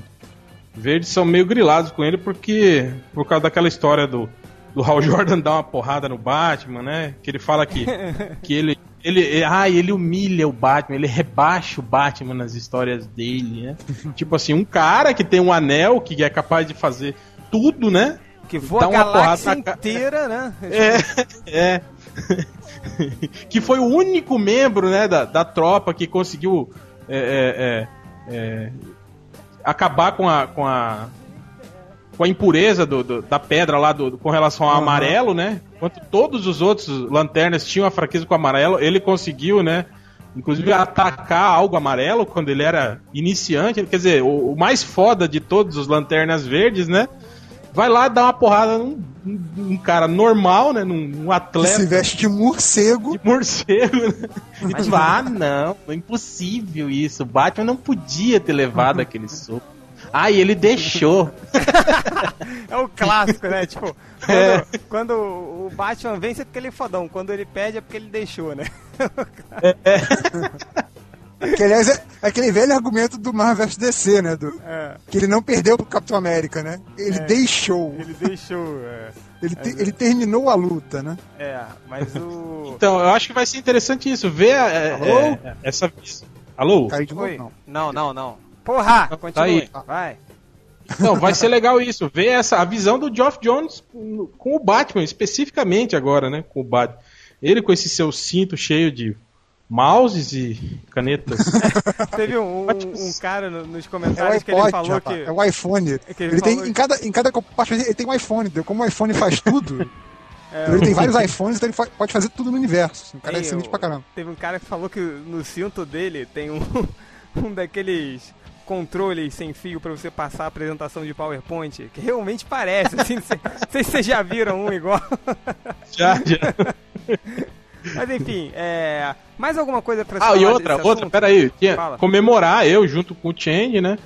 verdes são meio grilados com ele porque. Por causa daquela história do, do Hal Jordan dar uma porrada no Batman, né? Que ele fala que, que ele. Ele, ah, ele humilha o Batman, ele rebaixa o Batman nas histórias dele, né? tipo assim, um cara que tem um anel que é capaz de fazer tudo, né? Que voa a galáxia inteira, né? É, é. que foi o único membro né, da, da tropa que conseguiu é, é, é, é, acabar com a, com a, com a impureza do, do, da pedra lá do, com relação ao uhum. amarelo, né? Enquanto todos os outros lanternas tinham a fraqueza com o amarelo, ele conseguiu, né? Inclusive atacar algo amarelo quando ele era iniciante. Quer dizer, o, o mais foda de todos os lanternas verdes, né? Vai lá dar uma porrada num, num cara normal, né? Num, num atleta. Que se veste de morcego. De morcego, né? E tu ah, não, é impossível isso. O Batman não podia ter levado aquele soco. Ah, e ele deixou. é o clássico, né? Tipo, quando, é. quando, o Batman vence é porque ele é fodão. Quando ele pede é porque ele deixou, né? é. Que, aliás, é aquele velho argumento do Marvel vs DC, né? Do, é. Que ele não perdeu pro Capitão América, né? Ele é, deixou. Ele deixou, é. Ele, te, ele terminou a luta, né? É, mas o. Então, eu acho que vai ser interessante isso, ver é, Alô? É, essa. Alô? Caiu de novo, não. não, não, não. Porra! Tá continue. Tá aí. Vai. Então, vai ser legal isso, ver essa, a visão do Geoff Jones com o Batman, especificamente agora, né? Com o Batman. Ele com esse seu cinto cheio de mouses e canetas. Teve um, um, um cara no, nos comentários é iPod, que ele falou rapaz, que. É o iPhone. É ele, ele tem, que... em, cada, em cada compartimento ele tem um iPhone, como o iPhone faz tudo. É, ele tem vários iPhones, então ele pode fazer tudo no universo. O cara é excelente pra caramba. Teve um cara que falou que no cinto dele tem um, um daqueles controles sem fio para você passar a apresentação de PowerPoint, que realmente parece, assim, não sei se vocês já viram um igual. Já, já. Mas enfim, é... mais alguma coisa pra Ah, e outra, outra, peraí. Tinha comemorar eu, junto com o Change, né?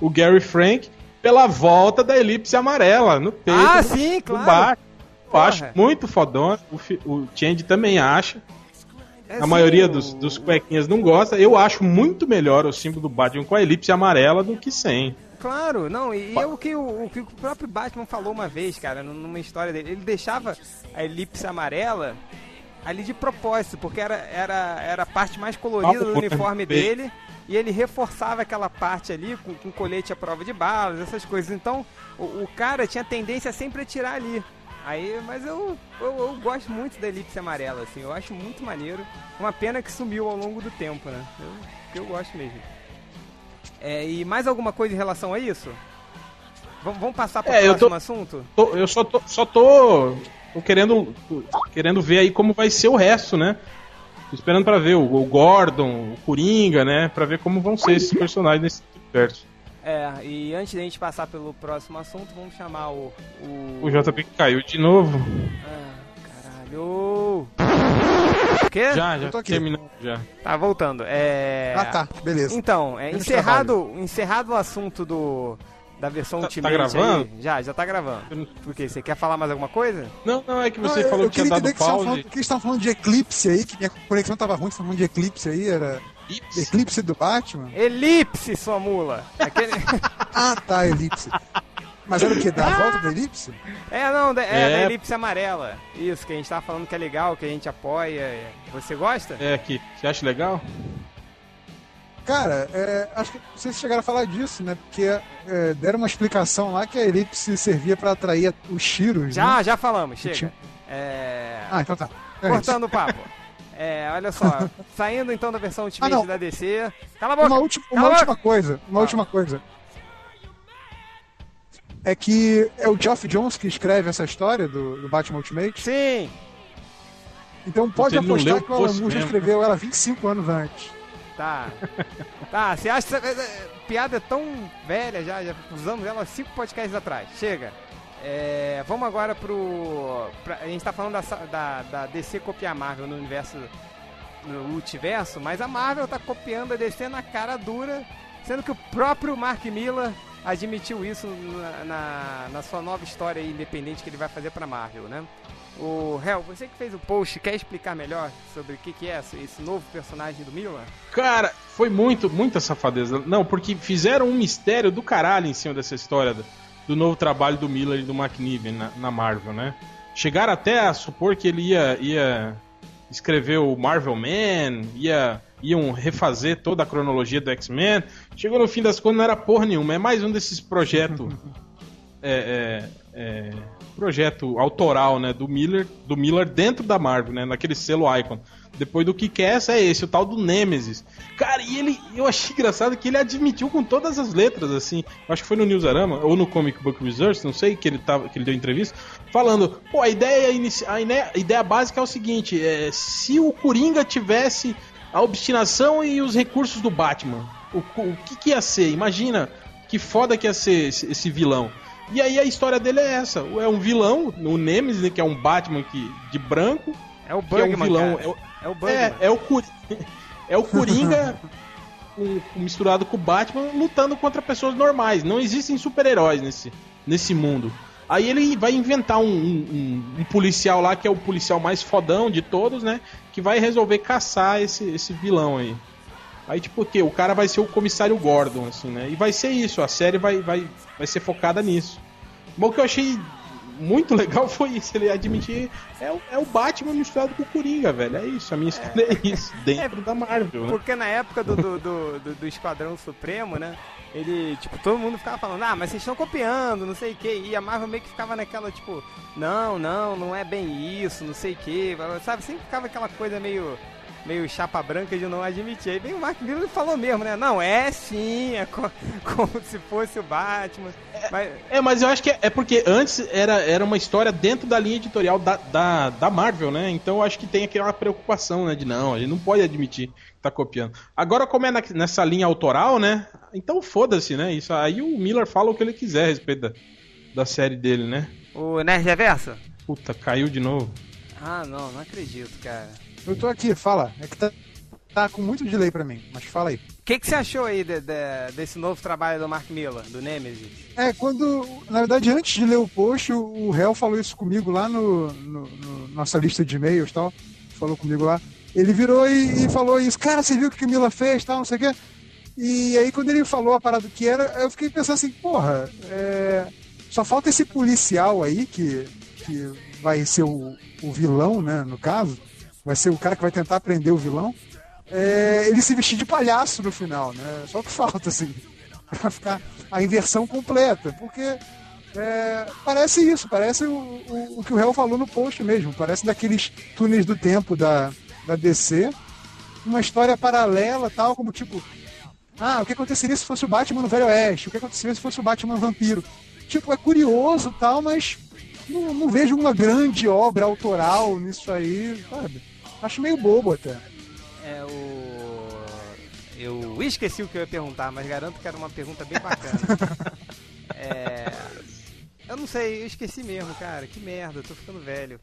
O Gary Frank, pela volta da elipse amarela no peito. Ah, sim, claro. Eu acho muito fodona. O, o Change também acha. É a sim, maioria o... dos, dos cuequinhas não gosta. Eu acho muito melhor o símbolo do Batman com a elipse amarela do que sem. Claro, não, e, é o que o, o que o próprio Batman falou uma vez, cara, numa história dele. Ele deixava a elipse amarela ali de propósito, porque era, era, era a parte mais colorida do uniforme dele e ele reforçava aquela parte ali com, com colete à prova de balas, essas coisas. Então o, o cara tinha tendência sempre a tirar ali. Aí, mas eu, eu, eu, gosto muito da elipse amarela, assim, eu acho muito maneiro. Uma pena que sumiu ao longo do tempo, né? Eu, eu gosto mesmo. É, e mais alguma coisa em relação a isso? Vamos, vamos passar para o é, próximo tô, assunto? Tô, eu só tô, só tô, tô, querendo, querendo ver aí como vai ser o resto, né? Tô esperando para ver o, o, Gordon, o Coringa, né? Para ver como vão ser esses personagens nesse universo. É, e antes da gente passar pelo próximo assunto, vamos chamar o. O, o JP caiu de novo. Ah, caralho! O quê? Já, já tô aqui. terminando já. Tá voltando. É... Ah tá, beleza. Então, é, encerrado, encerrado o assunto do da versão tá, Ultimate. Tá gravando? Aí, já, já tá gravando. Por quê? Você quer falar mais alguma coisa? Não, não, é que você não, falou eu, que tinha dado pause. Falando, que estavam falando de Eclipse aí, que minha conexão tava ruim, estavam falando de Eclipse aí, era. Eclipse, Eclipse do Batman? Elipse, sua mula! Aquele... ah, tá, Elipse. Mas era o que? Da ah! volta da elipse? É, não, é, é, da elipse amarela. Isso, que a gente tava falando que é legal, que a gente apoia. Você gosta? É, que você acha legal? Cara, é, acho que vocês chegaram a falar disso, né? Porque é, deram uma explicação lá que a elipse servia para atrair os tiros. Já, né? já falamos, chega. É... Ah, então tá. É Cortando o papo. É, olha só, saindo então da versão Ultimate ah, da DC. Cala a boca! Uma, última, uma última coisa, uma ah. última coisa. É que é o Geoff Jones que escreve essa história do, do Batman Ultimate? Sim! Então pode apostar que o Alan Moore já escreveu ela 25 anos antes. Tá. Tá, você acha essa é, é, piada é tão velha já, já usamos ela cinco podcasts atrás. Chega. É, vamos agora pro. Pra, a gente tá falando da, da, da DC copiar a Marvel no universo. no multiverso, mas a Marvel tá copiando a DC na cara dura, sendo que o próprio Mark Miller admitiu isso na, na, na sua nova história independente que ele vai fazer pra Marvel, né? O Hel, você que fez o post, quer explicar melhor sobre o que, que é esse novo personagem do Miller? Cara, foi muito, muita safadeza. Não, porque fizeram um mistério do caralho em cima dessa história do, do novo trabalho do Miller e do McNiven na, na, Marvel, né? Chegaram até a supor que ele ia, ia escrever o Marvel Man, ia, iam refazer toda a cronologia do X-Men. Chegou no fim das contas, não era porra nenhuma. É mais um desses projetos. é, é, é projeto autoral, né, do Miller, do Miller dentro da Marvel, né, naquele selo Icon. Depois do que quer essa é esse, o tal do Nemesis. Cara, e ele, eu achei engraçado que ele admitiu com todas as letras, assim. Acho que foi no Newsarama ou no Comic Book Research, não sei, que ele tava, que ele deu entrevista, falando, pô, a ideia inicia, a ideia, a ideia básica é o seguinte, é, se o Coringa tivesse a obstinação e os recursos do Batman, o, o que, que ia ser? Imagina que foda que ia ser esse, esse vilão. E aí a história dele é essa. É um vilão, o Nemesis, né, que é um Batman que, de branco. É o Bugman, é um vilão. É o, é o Bugman. É, é o, é o Coringa um, misturado com o Batman lutando contra pessoas normais. Não existem super-heróis nesse, nesse mundo. Aí ele vai inventar um, um, um, policial lá, que é o policial mais fodão de todos, né? Que vai resolver caçar esse, esse vilão aí. Aí, tipo, o quê? O cara vai ser o comissário Gordon, assim, né? E vai ser isso, a série vai, vai, vai ser focada nisso. Bom, o que eu achei muito legal foi isso, ele admitir é o, é o Batman misturado com o Coringa, velho. É isso, a minha história é, é isso, dentro é, da Marvel. Né? Porque na época do, do, do, do, do Esquadrão Supremo, né? Ele, tipo, todo mundo ficava falando, ah, mas vocês estão copiando, não sei o que. E a Marvel meio que ficava naquela, tipo, não, não, não é bem isso, não sei o que. Sabe, sempre ficava aquela coisa meio meio chapa branca de não admitir. Aí vem o Mark Miller e falou mesmo, né? Não, é sim, é co como se fosse o Batman. É, mas... é, mas eu acho que é, é, porque antes era, era uma história dentro da linha editorial da, da, da Marvel, né? Então eu acho que tem aquela preocupação, né? De não, a gente não pode admitir que tá copiando. Agora, como é na, nessa linha autoral, né? Então foda-se, né? Isso aí o Miller fala o que ele quiser a respeito da, da série dele, né? O Nerd Reverso? Puta, caiu de novo. Ah, não, não acredito, cara. Eu tô aqui, fala. É que tá, tá com muito delay pra mim, mas fala aí. O que, que você achou aí de, de, desse novo trabalho do Mark Miller, do Nemesis? É, quando. Na verdade, antes de ler o post, o Hell falou isso comigo lá no, no, no nossa lista de e-mails e tal. Falou comigo lá. Ele virou e, e, falou isso, cara, você viu o que o Miller fez tal, não sei o quê. E aí quando ele falou a parada que era, eu fiquei pensando assim, porra, é... só falta esse policial aí que, que vai ser o, o vilão, né, no caso vai ser o cara que vai tentar prender o vilão, é, ele se vestir de palhaço no final, né? Só que falta, assim, pra ficar a inversão completa, porque é, parece isso, parece o, o, o que o réu falou no post mesmo, parece daqueles túneis do tempo da, da DC, uma história paralela, tal, como tipo, ah, o que aconteceria se fosse o Batman no Velho Oeste? O que aconteceria se fosse o Batman vampiro? Tipo, é curioso tal, mas não, não vejo uma grande obra autoral nisso aí, sabe? Acho meio bobo até. É o. Eu esqueci o que eu ia perguntar, mas garanto que era uma pergunta bem bacana. é. Eu não sei, eu esqueci mesmo, cara. Que merda, tô ficando velho.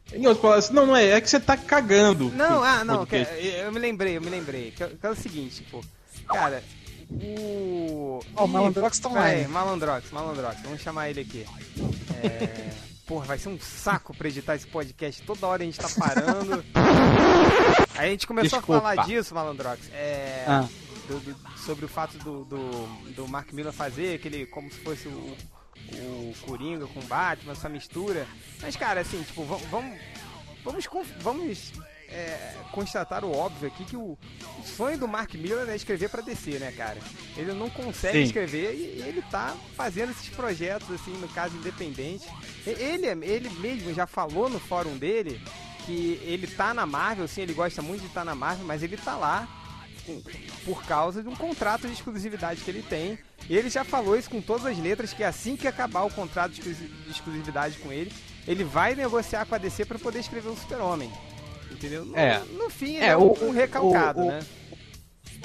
Não, não é, é que você tá cagando. Não, ah, não, que, eu me lembrei, eu me lembrei. Que, que é o seguinte, pô. Cara, o. Ó, oh, o Malandrox tá online. É, Malandrox, Malandrox, vamos chamar ele aqui. É. Porra, vai ser um saco pra editar esse podcast. Toda hora a gente tá parando. Aí a gente começou Desculpa. a falar disso, Malandrox. É. Ah. Do, do, sobre o fato do, do, do Mark Miller fazer aquele como se fosse o, o Coringa com Batman, essa mistura. Mas, cara, assim, tipo, vamos. Vamos, vamos é, constatar o óbvio aqui que o, o, sonho do Mark Miller é escrever para DC, né, cara? Ele não consegue Sim. escrever e, e, ele tá fazendo esses projetos, assim, no caso independente. Ele, ele mesmo já falou no fórum dele que ele tá na Marvel, assim, ele gosta muito de estar tá na Marvel, mas ele tá lá por causa de um contrato de exclusividade que ele tem. E ele já falou isso com todas as letras, que assim que acabar o contrato de exclusividade com ele, ele vai negociar com a DC para poder escrever o Super-Homem. Entendeu? No, é. no fim, é, é um, um recalcado, o, né?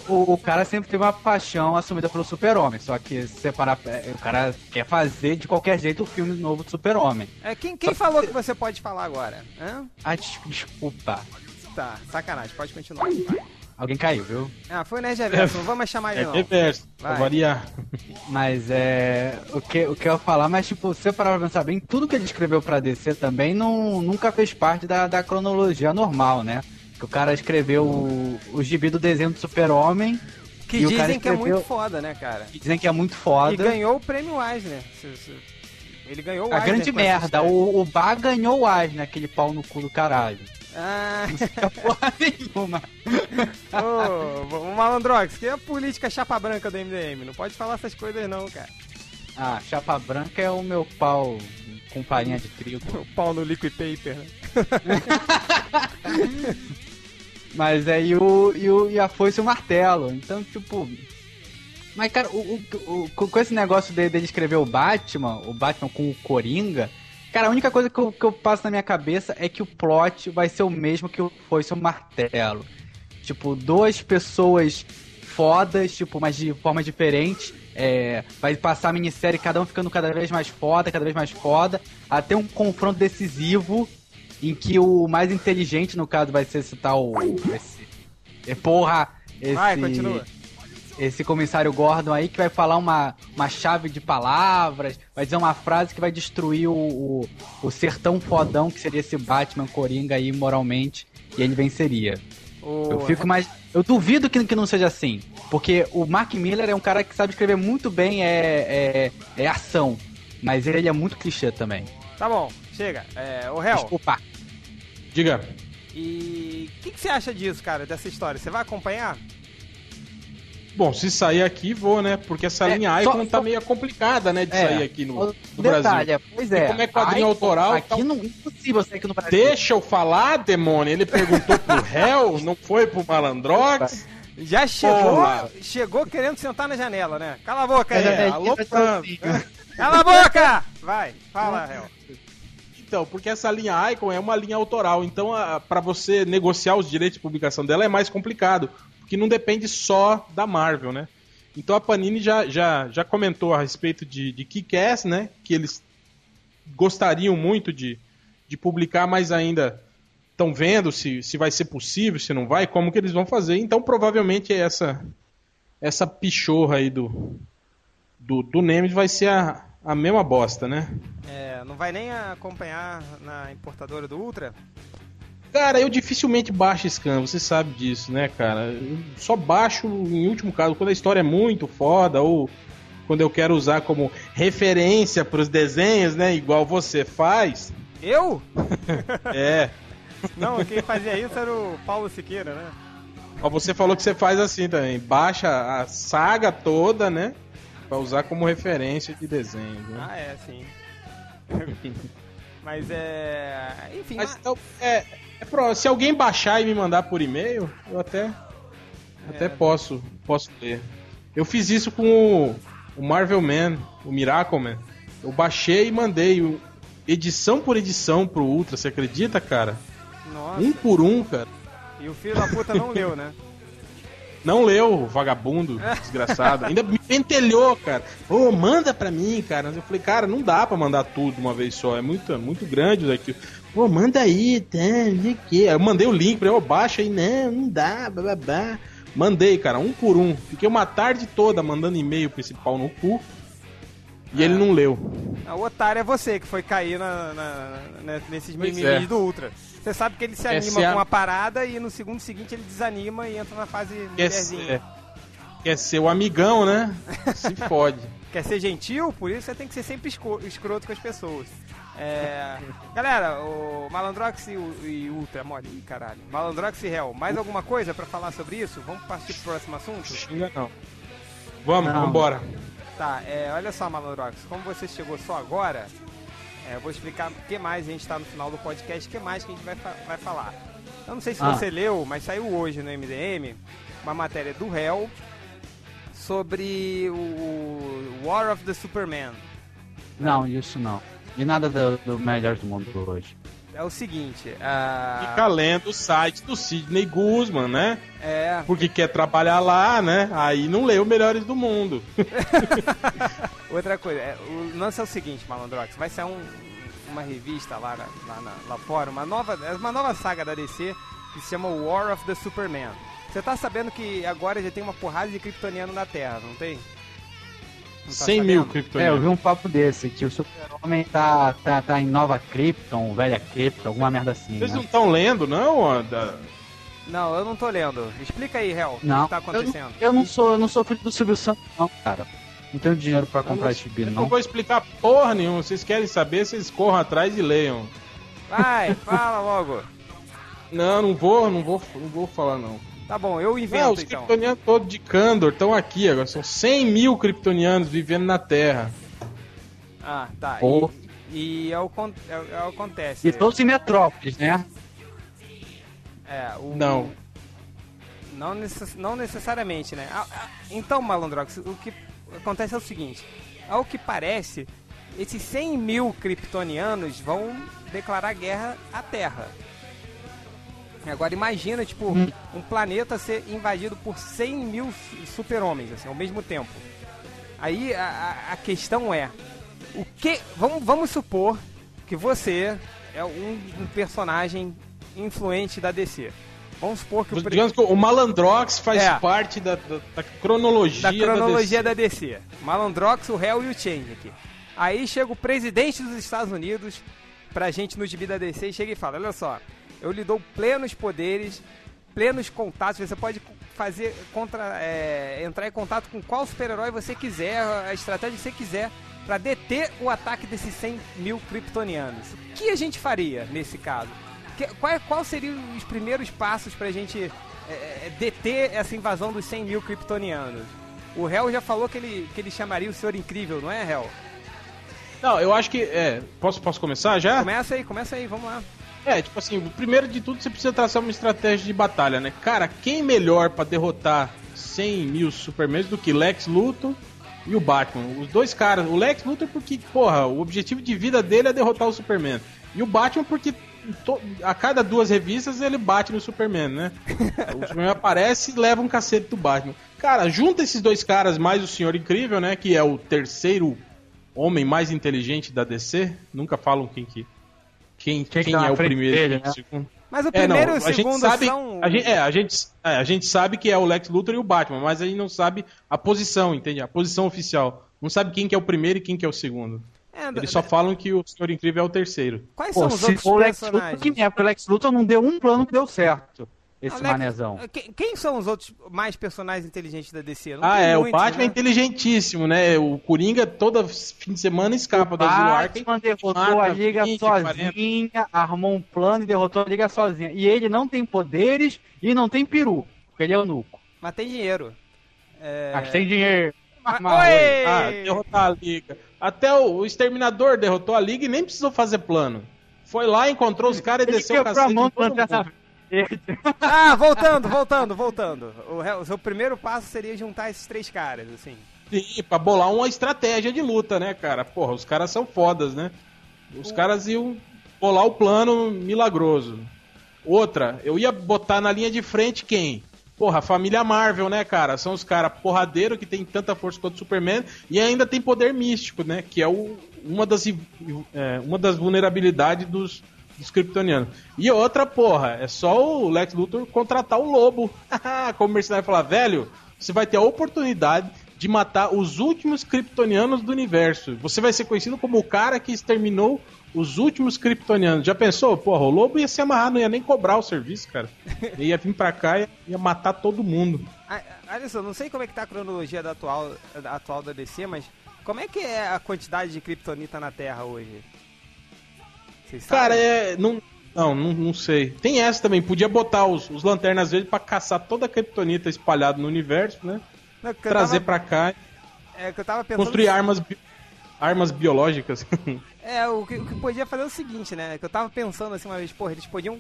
O, o, cara sempre teve uma paixão assumida pelo Super-Homem, só que se separar, é, o cara quer fazer de qualquer jeito o filme novo do Super-Homem. É, quem quem falou que... que você pode falar agora? Hã? Ah, desculpa. Tá, sacanagem, pode continuar. Vai. Alguém caiu, viu? Ah, foi o Nerd Reverso, não vamos chamar ele é não. Reverso, pra variar. Mas é. O que, o que eu ia falar, mas tipo, se você parar pra pensar bem, tudo que ele escreveu pra DC também não, nunca fez parte da, da cronologia normal, né? Que o cara escreveu o, o gibi do desenho do Super-Homem. Que dizem que é muito foda, né, cara? Que dizem que é muito foda. E ganhou o prêmio Eisner. Ele ganhou o A grande merda, o, o Bar ganhou o Eisner, aquele pau no cu do caralho. Ah. Não porra nenhuma. Ô, oh, Malandrox, que é a política chapa branca do MDM? Não pode falar essas coisas não, cara. Ah, chapa branca é o meu pau com farinha de trigo. O pau no liquid paper, né? Mas é, e, o, e, o, e a foice e o martelo. Então, tipo. Mas, cara, o, o, o, com esse negócio dele, dele escrever o Batman, o Batman com o Coringa, Cara, a única coisa que eu, que eu passo na minha cabeça é que o plot vai ser o mesmo que foi seu martelo. Tipo, duas pessoas fodas, tipo, mas de forma diferente. É, vai passar a minissérie, cada um ficando cada vez mais foda, cada vez mais foda, até um confronto decisivo em que o mais inteligente, no caso, vai ser esse tal. Esse, é, porra! Esse, vai, continua esse comissário Gordon aí que vai falar uma, uma chave de palavras, vai dizer uma frase que vai destruir o, o, o ser tão fodão que seria esse Batman Coringa aí moralmente e ele venceria. Oh, eu fico mais. Eu duvido que, que não seja assim. Porque o Mark Miller é um cara que sabe escrever muito bem é, é, é ação. Mas ele é muito clichê também. Tá bom, chega. É, o réu. Desculpa. Diga. E o que, que você acha disso, cara, dessa história? Você vai acompanhar? Bom, se sair aqui, vou, né? Porque essa é, linha Icon só, tá só... meio complicada, né? De é, sair aqui no, no detalhe, Brasil. Pois é. E como é quadrinho autoral. Aqui tá... não é impossível sair aqui no Brasil. Deixa eu falar, demônio. Ele perguntou pro réu, não foi pro Malandrox. Já chegou, chegou querendo sentar na janela, né? Cala a boca aí. É, alô, assim. Cala a boca! Vai, fala, réu. Então, porque essa linha Icon é uma linha autoral, então para você negociar os direitos de publicação dela é mais complicado que não depende só da Marvel, né? Então a Panini já, já, já comentou a respeito de, de Kick-Ass, né? Que eles gostariam muito de, de publicar, mas ainda estão vendo se, se vai ser possível, se não vai, como que eles vão fazer. Então provavelmente essa essa pichorra aí do, do, do Nemesis vai ser a, a mesma bosta, né? É, não vai nem acompanhar na importadora do Ultra? Cara, eu dificilmente baixo scan, você sabe disso, né, cara? Eu só baixo em último caso quando a história é muito foda ou quando eu quero usar como referência para os desenhos, né, igual você faz. Eu? é. Não, quem fazia isso era o Paulo Siqueira, né? Ó, você falou que você faz assim também. Baixa a saga toda, né? Pra usar como referência de desenho. Né? Ah, é, sim. Mas é. Enfim. Mas ah, então, é, é se alguém baixar e me mandar por e-mail, eu até, até posso, posso ler. Eu fiz isso com o, o Marvel Man, o Miracle Man. Eu baixei e mandei edição por edição pro Ultra, você acredita, cara? Nossa. Um por um, cara. E o filho da puta não leu, né? Não leu, vagabundo, desgraçado. Ainda me pentelhou, cara. Ô, manda pra mim, cara. Eu falei, cara, não dá pra mandar tudo de uma vez só. É muito, muito grande isso aqui. Pô, manda aí, tá, não. Aí Eu mandei o link pra ele, ô, baixa aí. Não, não dá, bababá. Mandei, cara, um por um. Fiquei uma tarde toda mandando e-mail pau no cu. E ele não leu. Ah, O otário é você que foi cair na, na- na- nesses mimimis é. do Ultra. Você sabe que ele se anima a- com uma parada e no segundo seguinte ele desanima e entra na fase Quer mulherzinha. ser, quer ser o amigão, né? Se fode. Quer ser gentil, por isso você tem que ser sempre escroto com as pessoas. É, Galera, o Malandrox e, o, e Ultra, mole, Ih, caralho. Malandrox e Hell, mais alguma coisa pra falar sobre isso? Vamos partir pro próximo assunto? Xinga não. Vamos, Não. vambora. Tá, é, olha só, Malandrox, como você chegou só agora, é, eu vou explicar o que mais a gente tá no final do podcast, o que mais que a gente vai, vai falar. Eu não sei se Ah. você leu, mas saiu hoje no MDM uma matéria do Hell sobre o War of the Superman. Não, isso não. E nada do, do melhor do mundo hoje. É o seguinte, ah, Fica lendo o site do Sidney Guzman, né? é, Porque quer trabalhar lá, né? Aí não leu Melhores do Mundo. outra coisa, é, o lance é o seguinte, Malandrox, vai sair um- uma revista lá, na- lá, na- lá fora, uma nova, é uma nova saga da DC que se chama War of the Superman. Você tá sabendo que agora já tem uma porrada de kryptoniano na Terra, não tem? Não tá 100 mil sabendo? É, eu vi um papo desse, que o Super-Homem tá, tá, tá em Nova Krypton, velha Krypton, alguma merda assim. Vocês né? não estão lendo, não? ó, da- Não, eu não tô lendo. Explica aí, Hel, o Não, que tá acontecendo. Eu, eu não sou, eu não sou filho do Silvio Santos, não, cara. Não tenho dinheiro pra Eu comprar não, esse gibi, eu não não. vou explicar porra nenhuma. Vocês querem saber, vocês corram atrás e leiam. Vai, fala logo. Não, não vou, não vou, não vou falar não. Tá bom, eu Não, invento os então. kryptonianos todos de Kandor estão aqui agora. São 100 mil kryptonianos vivendo na Terra. Ah, tá. Pô. E, e é o, é, o- é o acontece. E todos em Metrópolis, né? É, o, Não. Não, necess- não necessariamente, né? Ah, ah, então, Malandrox, o que acontece é o seguinte: ao que parece, esses 100 mil kryptonianos vão declarar guerra à Terra. Agora imagina, tipo, um planeta ser invadido por 100 mil su- super-homens, assim, ao mesmo tempo. Aí a, a- a questão é, o que... Vamos, vamos supor que você é um, um personagem influente da DC. Vamos supor que o... Digamos que o Malandrox faz É. parte da, da- da cronologia da cronologia DC. da DC. Malandrox, o Hell e o Change aqui. Aí chega o presidente dos Estados Unidos pra gente no gibi da DC e chega e fala: Olha só, eu lhe dou plenos poderes, plenos contatos. Você pode fazer contra, é, entrar em contato com qual super-herói você quiser, a estratégia que você quiser, pra deter o ataque desses 100 mil kryptonianos. O que a gente faria nesse caso? Que, qual, qual seriam os primeiros passos pra gente é, é, deter essa invasão dos 100 mil kryptonianos? O Hell já falou que ele, que ele chamaria o Senhor Incrível, não é, Hell? Não, eu acho que. É, posso, posso começar já? Começa aí, começa aí, vamos lá. É, tipo assim, primeiro de tudo você precisa traçar uma estratégia de batalha, né? Cara, quem melhor pra derrotar 100 mil Supermans do que Lex Luthor e o Batman? Os dois caras. O Lex Luthor porque, porra, o objetivo de vida dele é derrotar o Superman. E o Batman porque a cada duas revistas ele bate no Superman, né? o Superman aparece e leva um cacete do Batman. Cara, junta esses dois caras mais o Senhor Incrível, né? Que é o terceiro homem mais inteligente da DC. Nunca falam quem que... Quem, Quem quem, tá é o primeiro dele, e o né? segundo. Mas o É, não, primeiro e o a gente segundo sabe, são. a gente, é, a gente, é, a gente sabe que é o Lex Luthor e o Batman, mas a gente não sabe a posição, entende? A posição oficial. Não sabe quem que é o primeiro e quem que é o segundo. É, Eles só falam que o Senhor Incrível é o terceiro. Quais Pô, são os outros o Lex Luthor, personagens? que nem é, o Lex Luthor não deu um plano que deu certo. esse Alex, manezão. Quem, quem são os outros mais personagens inteligentes da DC? Não Ah, é, o muitos, Batman né? é inteligentíssimo, né? O Coringa todo fim de semana escapa do asilo Arkham. Batman derrotou a Liga 20, sozinha, armou um plano e derrotou a Liga sozinha. E ele não tem poderes e não tem peru, porque ele é eunuco. Mas tem dinheiro. É... Mas tem dinheiro. Mas- oi! Ah, derrotar a Liga. Até o, o Exterminador derrotou a Liga e nem precisou fazer plano. Foi lá, encontrou os caras e Ele desceu o cacete mão. Ah, voltando, voltando, voltando. O, o seu primeiro passo seria juntar esses três caras, assim. Sim, pra bolar uma estratégia de luta, né, cara? Porra, os caras são fodas, né? Os caras iam bolar o plano milagroso. Outra, eu ia botar na linha de frente quem? Porra, a família Marvel, né, cara? São os caras porradeiro que tem tanta força quanto o Superman e ainda tem poder místico, né? Que é o, uma, das, é, uma das vulnerabilidades dos, dos kryptonianos. E outra, porra, é só o Lex Luthor contratar o lobo. Como o mercenário falar, velho, você vai ter a oportunidade de matar os últimos kryptonianos do universo. Você vai ser conhecido como o cara que exterminou os últimos kryptonianos. Já pensou? Porra, o lobo ia se amarrar, não ia nem cobrar o serviço, cara. Ele ia vir pra cá e ia matar todo mundo. Alisson, não sei como é que tá a cronologia da atual, da atual da DC, mas como é que é a quantidade de kryptonita na Terra hoje? Vocês Cara, sabem? é. Não, não, não, não sei. Tem essa também. Podia botar os, os lanternas verdes pra caçar toda a kryptonita espalhada no universo, né? Não, que eu Trazer tava- pra cá É que eu tava pensando. construir armas, bi- armas biológicas. É, o que, o que podia fazer é o seguinte, né? Que eu tava pensando assim uma vez, porra, eles podiam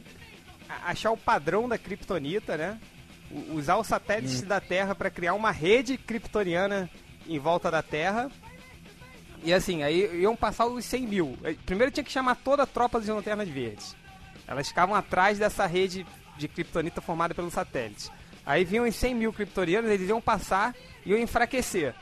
achar o padrão da kryptonita, né? Usar os satélites da Terra pra criar uma rede kryptoniana em volta da Terra. E assim, aí iam passar os 100 mil. Primeiro tinha que chamar toda a tropa de lanternas verdes. Elas ficavam atrás dessa rede de kryptonita formada pelos satélites. Aí vinham os 100 mil kryptonianos, eles iam passar e iam enfraquecer.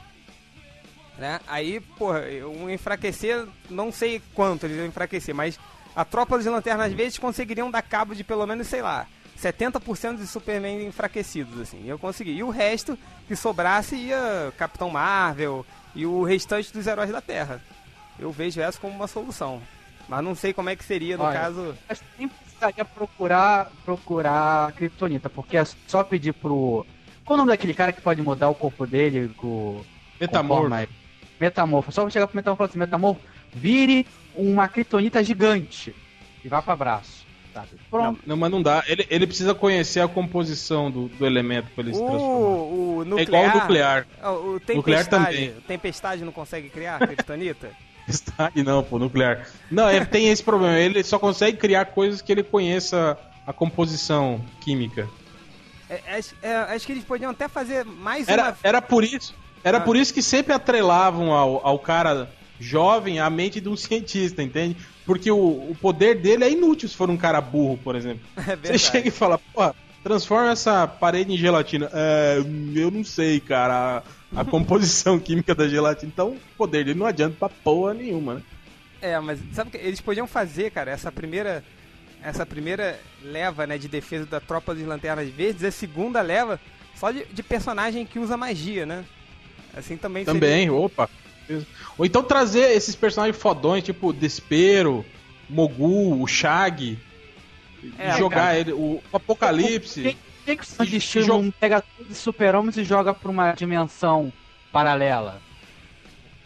Né? Aí, porra, um enfraquecer, não sei quanto eles iam enfraquecer, mas a tropa de lanternas verdes conseguiriam dar cabo de pelo menos, sei lá, 70% de Superman enfraquecidos, assim. Eu consegui. E o resto que sobrasse ia Capitão Marvel e o restante dos heróis da Terra. Eu vejo essa como uma solução. Mas não sei como é que seria no Olha, caso. Mas nem precisaria procurar, procurar Kryptonita, porque é só pedir pro. Qual o nome daquele cara que pode mudar o corpo dele? Com, Metamorfo. Metamorfo. Só chegar pro Metamorfo e falar assim: Metamorfo, vire uma Kryptonita gigante e vá pra braço. Sabe? Não, Pronto. não, mas não dá. Ele, ele precisa conhecer a composição do, do elemento pra ele se transformar. O, o nuclear. É igual o nuclear. O Nuclear Tempestade. também. Tempestade não consegue criar Kryptonita? Tempestade não, pô, nuclear. Não, ele tem esse problema. Ele só consegue criar coisas que ele conheça a composição química. É, acho, é, acho que eles podiam até fazer mais Era, uma. era por isso. Era por isso que sempre atrelavam ao, ao cara jovem a mente de um cientista, entende? Porque o, o poder dele é inútil se for um cara burro, por exemplo. É Você chega e fala, porra, transforma essa parede em gelatina. É, eu não sei, cara, a, a composição química da gelatina. Então, o poder dele não adianta pra porra nenhuma, né? É, mas sabe o que eles podiam fazer, cara? Essa primeira. Essa primeira leva né, de defesa da tropa dos lanternas verdes, a segunda leva só de, de personagem que usa magia, né? Assim também seria- Também, opa. Ou então trazer esses personagens fodões, tipo Despero, Mogul, o Shag, É, e jogar cara. ele, o Apocalipse. Por que, que o destino jo- não pega todos os super-homens e joga pra uma dimensão paralela?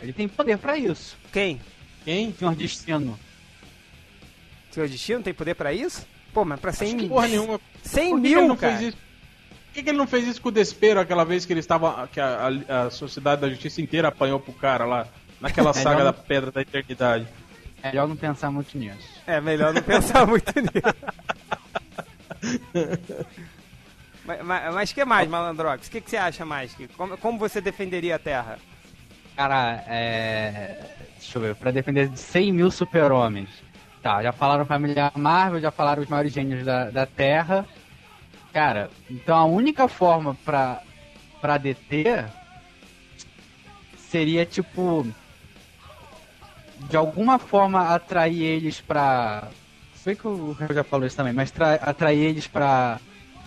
Ele tem poder pra isso. Quem? Quem? Senhor Destino. Seu destino tem poder pra isso? Pô, mas pra 100 Acho que porra nenhuma. 100 Por que, que ele mil, não cara. fez isso? Por que, que ele não fez isso com o Despero aquela vez que ele estava. que a, a- a Sociedade da Justiça inteira apanhou pro cara lá? Naquela É, saga não- da Pedra da Eternidade. É melhor não pensar muito nisso. É melhor não pensar muito nisso. mas, mas, mas que mais, Malandrox? O que, que você acha mais? Como, como você defenderia a Terra? Cara, é. Deixa eu ver, pra defender de 100 mil super-homens. Tá, já falaram família Marvel, já falaram os maiores gênios da, da Terra. Cara, então a única forma pra, pra deter seria tipo. De alguma forma atrair eles pra. Sei que o Rafael já falou isso também, mas tra- atrair eles pra,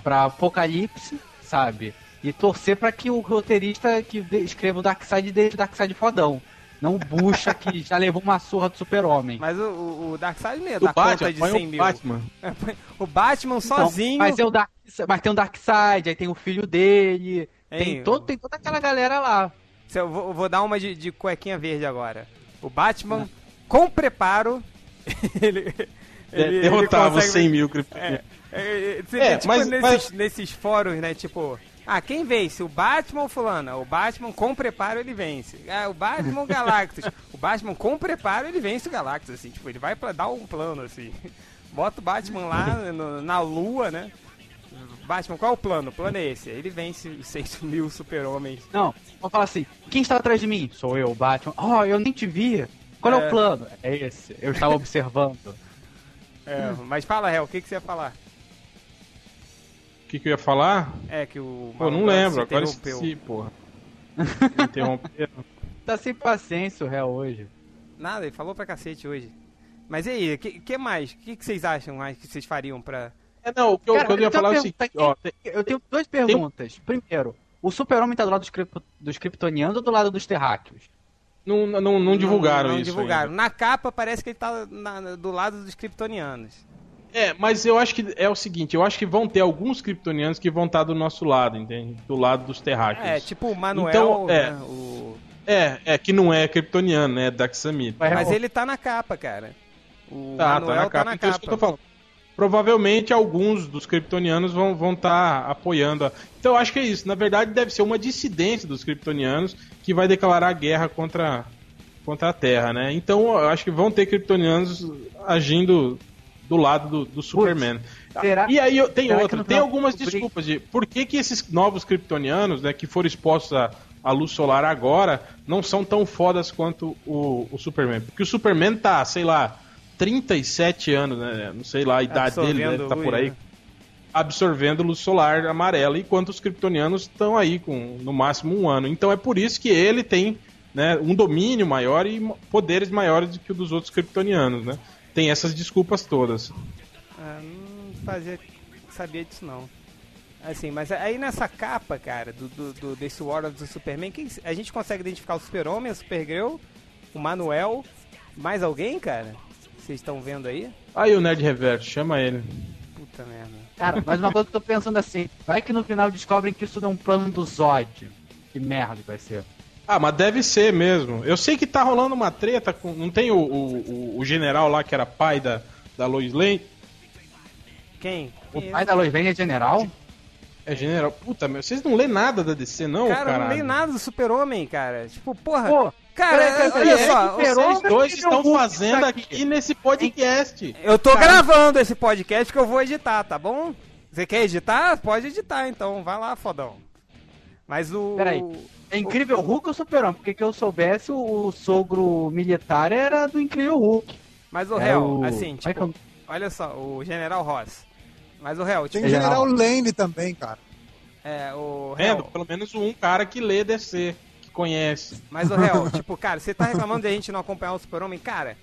pra Apocalipse, sabe? E torcer pra que o roteirista que escreva o Darkseid deixe o Darkseid fodão. Não o Bucha que já levou uma surra do super-homem. Mas o, o, Darkseid não ia conta de põe 100 o mil. Batman. O Batman Então, sozinho. mas é o Dark Mas tem o Darkseid, aí tem o filho dele, tem, Hein, todo, tem toda aquela galera lá. Eu vou, vou dar uma de, de cuequinha verde agora. O Batman, com preparo, ele, ele, derrotava os consegue- 100 mil criptonianos. É, é, você É, vê, tipo, mas- nesses, mas- nesses fóruns, né? Tipo, ah, quem vence? O Batman ou fulano? O Batman com preparo ele vence. Ah, o Batman ou Galactus? o Batman com preparo ele vence o Galactus, assim. Tipo, ele vai pra dar um plano, assim. Bota o Batman lá no- na lua, né? Batman, qual é o plano? O plano é esse. Ele vence os 6 mil super-homens. Não, vamos falar assim, quem está atrás de mim? Sou eu, Batman. Oh, eu nem te vi. Qual é, É. o plano? É esse, eu estava observando. É, mas fala, Hel, o que, que você ia falar? O que, que eu ia falar? É que o. Pô, não Malandro lembro, se agora interrompeu. esqueci, porra. Me Interromperam. Tá sem paciência o réu hoje. Nada, ele falou pra cacete hoje. Mas e aí, o que, que mais? O que, que vocês acham mais que vocês fariam pra. É, não, o que eu, Cara, o que eu ia falar é o seguinte, ó, tem- Eu tenho duas perguntas. Primeiro, o super-homem tá do lado dos, crip... dos kryptonianos ou do lado dos terráqueos? não, não, não divulgaram não, não isso divulgaram. ainda. Na capa parece que ele tá na- do lado dos kryptonianos. É, mas eu acho que é o seguinte, eu acho que vão ter alguns kryptonianos que vão estar do nosso lado, entende? Do lado dos terráqueos. É, tipo o Manuel, Então, é. né, o- É, é, que não é kryptoniano, né? Daxamir. Vai- Mas ele tá na capa, cara. O Tá, Manuel tá na capa, então é isso que eu tô falando. Provavelmente alguns dos kryptonianos vão estar vão tá apoiando. a- Então eu acho que é isso. Na verdade, deve ser uma dissidência dos kryptonianos que vai declarar guerra contra, contra a Terra, né? Então eu acho que vão ter kryptonianos agindo do lado do, do Superman. será- e aí tem outra, no tem final algumas desculpas de por que, que esses novos kryptonianos, né, que foram expostos à, à luz solar agora, não são tão fodas quanto o, o Superman. Porque o Superman tá, sei lá, 37 anos, né? Não sei lá a idade dele, né, tá por aí. né? Absorvendo luz solar amarela, enquanto os kryptonianos estão aí com no máximo um ano. Então é por isso que ele tem né, um domínio maior e poderes maiores do que o dos outros kryptonianos, né? Tem essas desculpas todas. Ah, não fazia, sabia disso não. Assim, mas aí nessa capa, cara, do, do, do- desse War of the Superman, a gente consegue identificar o Super-Homem, a Supergirl, o Manuel, mais alguém, cara? Vocês estão vendo aí? Aí o Nerd Reverso, chama ele. Puta merda. Cara, mas uma coisa que eu tô pensando assim, vai que no final descobrem que isso é um plano do Zod. Que merda que vai ser. Ah, mas deve ser mesmo. Eu sei que tá rolando uma treta com. Não tem o, o, o- o general lá que era pai da, da Lois Lane? Quem? O pai da Lois Lane é general? É general. Puta, meu, vocês não lê nada da DC, não, Cara, eu caralho? não leio nada do Super-Homem, cara. Tipo, porra. Pô, cara, olha só. é que o- Super-Homem- Vocês dois Ele é estão o fazendo aqui nesse podcast. Eu tô gravando esse podcast que eu vou editar, tá bom? Você quer editar? Pode editar, então. Vai lá, fodão. Mas o. Peraí. É incrível Hulk ou Super-Homem? Porque que eu soubesse, o, o sogro militar era do Incrível Hulk. Mas o É réu, o- assim, é que tipo, eu- olha só, o General Ross. Mas o réu, Tem tipo, o General. Lane também, cara. é, o réu, Pelo menos um cara que lê DC, conhece. mas o réu, tipo, cara, você tá reclamando de a gente não acompanhar o Super-Homem? Cara,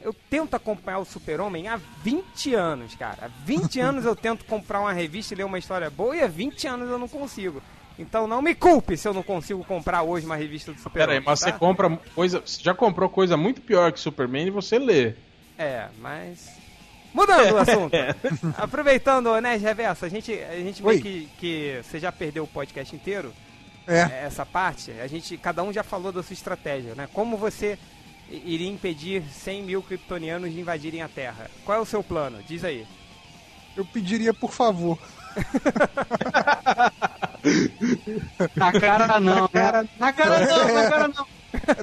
eu tento acompanhar o Super-Homem há 20 anos, cara. Há 20 anos eu tento comprar uma revista e ler uma história boa e há 20 anos eu não consigo. Então não me culpe se eu não consigo comprar hoje uma revista do Pera Super-Homem. aí, mas tá? você compra coisa. Você já comprou coisa muito pior que Superman e você lê. É, mas. Mudando o assunto. Aproveitando, né, Reverso, a gente, a gente vê Oi. que, que você já perdeu o podcast inteiro, É. é, essa parte. A gente, cada um já falou da sua estratégia, né? Como você iria impedir 100 mil kryptonianos de invadirem a Terra? Qual é o seu plano? Diz aí. Eu pediria, por favor. Na cara não, né? Na cara não, na cara não.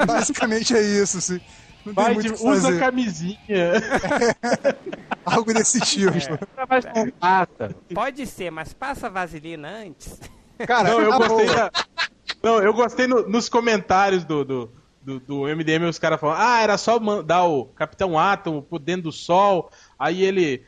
É, basicamente é isso, assim. Não tem Vai, muito de- usa fazer. camisinha. Algo desse tipo. Mais não mata. Pode ser, mas passa vaselina antes. Cara, Não, eu na gostei Não, eu gostei no- nos comentários do, do, do, do MDM, os caras falam, ah, era só mandar o Capitão Átomo por dentro do Sol, aí ele,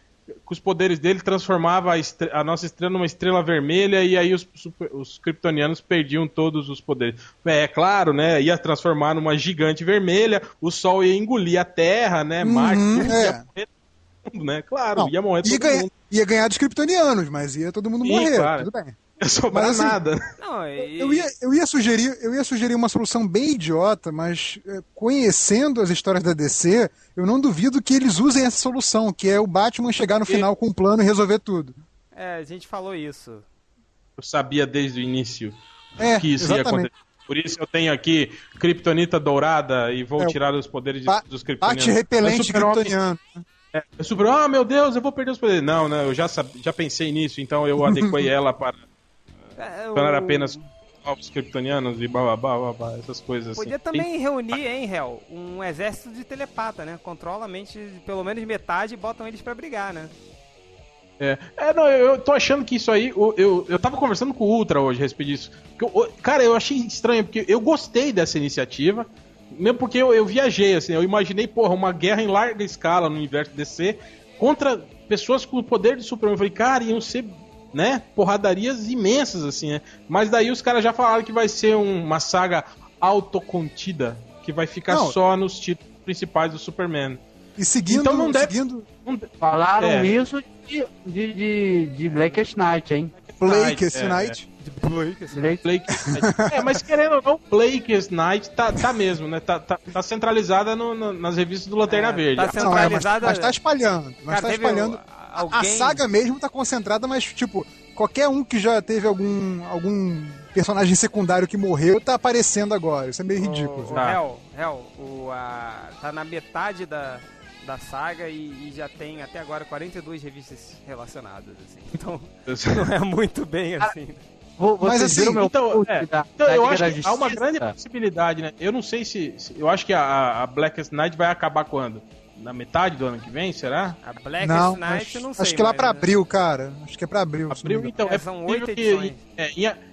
com os poderes dele, transformava a, estre- a nossa estrela numa estrela vermelha e aí os, super- os kryptonianos perdiam todos os poderes. É, é claro, né, ia transformar numa gigante vermelha, o Sol ia engolir a Terra, né, Marte, Uhum, tudo, é. ia mundo, né, claro, Não, ia morrer todo ia, ganhar, mundo. ia ganhar dos kryptonianos, mas ia todo mundo Sim, morrer. claro. Tudo bem. Ia sobrar Mas, assim, nada. Não, e- Eu ia, eu, ia sugerir, eu ia sugerir uma solução bem idiota, mas é, conhecendo as histórias da DC, eu não duvido que eles usem essa solução, que é o Batman chegar no final com um plano e resolver tudo. É, a gente falou isso. Eu sabia desde o início É, que isso ia exatamente. acontecer. Por isso eu tenho aqui Kryptonita dourada e vou É, tirar os poderes de- Ba- dos Kryptonianos. Bate repelente É kryptoniano. É super, ah, meu Deus, eu vou perder os poderes. Não, não, eu já, já pensei nisso, então eu adequei ela para É, tornar o- apenas novos kryptonianos e blá blá blá essas coisas assim. Podia também reunir, hein, Hel, um exército de telepata, né? Controla a mente de pelo menos metade e botam eles pra brigar, né? É, é, não, eu, eu tô achando que isso aí. o- Eu, eu tava conversando com o Ultra hoje a respeito disso. Eu- cara, eu achei estranho, porque eu gostei dessa iniciativa. Mesmo porque eu, eu viajei, assim, eu imaginei, porra, uma guerra em larga escala no universo DC contra pessoas com o poder de Superman. Eu falei, cara, iam ser, né, porradarias imensas, assim, né? Mas daí os caras já falaram que vai ser um- uma saga autocontida, que vai ficar Não. só nos títulos principais do Superman. E seguindo, Então não deve- seguindo Não- Falaram É. isso de, de, de, de Blackest Night, hein? Blake, é, esse é. Night. Blake... Blake É, mas querendo ou não, Blake's Night tá, tá mesmo, né? Tá, tá, tá centralizada no- no- nas revistas do Lanterna É, Verde. tá Não, é, mas, centralizada- mas tá espalhando. Mas Cara, tá espalhando. O- A- alguém- saga mesmo tá concentrada, mas, tipo, qualquer um que já teve algum, algum personagem secundário que morreu tá aparecendo agora. Isso é meio ridículo. O, o Tá. Hel, Hel, o, a, tá na metade da, da saga e, e já tem até agora 42 revistas relacionadas, assim. Então não é muito bem assim. Vo- Mas assim, meu então, é, da- Então, da eu acho que há uma grande possibilidade, né? Eu não sei se. se- eu acho que a, a Blackest Night vai acabar quando? Na metade do ano que vem, será? A Black Não, Knight acho, eu não sei. acho que lá mas- pra abril, cara. Acho que é pra abril. Abril, então. É, É, são oito que edições. é,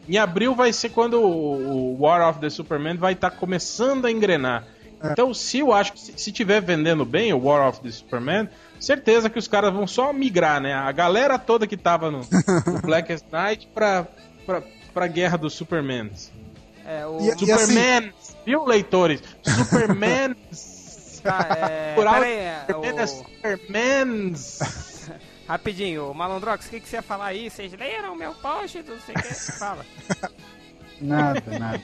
em, abril vai ser quando o, War of the Superman vai estar começando a engrenar. É. Então, se eu acho que se, se tiver vendendo bem o War of the Superman, certeza que os caras vão só migrar, né? A galera toda que tava no, no Blackest Night pra, pra, pra guerra dos Supermans. É, o... E- e assim- Supermans, viu, leitores? Supermans. Tá, é... Por alto, Pera aí, é, Superman é o... Supermans. Rapidinho, o Malandrox, o que, que você ia falar aí? Vocês leram meu post? Não sei o que. Fala. Nada, nada.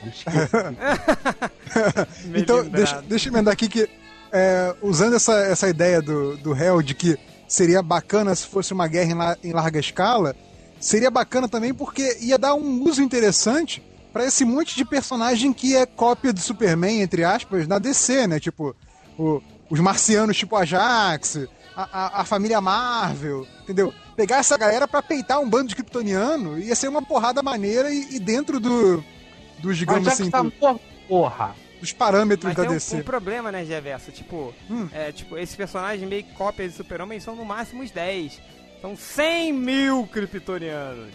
Então, deixa, deixa eu emendar aqui que, é, usando essa, essa ideia do, do Hell de que seria bacana se fosse uma guerra em, la- em larga escala, seria bacana também porque ia dar um uso interessante pra esse monte de personagem que é cópia do Superman, entre aspas, na DC, né? Tipo, o- os marcianos tipo Ajax, a, a, a família Marvel, entendeu? Pegar essa galera pra peitar um bando de kryptoniano ia ser uma porrada maneira e, e dentro do, dos, digamos já assim, tá do- por- porra. dos parâmetros Mas da tem um, DC. um problema, né, Geverso? Tipo, Hum. é, tipo, esses personagens meio cópias de Super-Homem são no máximo uns 10. São 100 mil kryptonianos.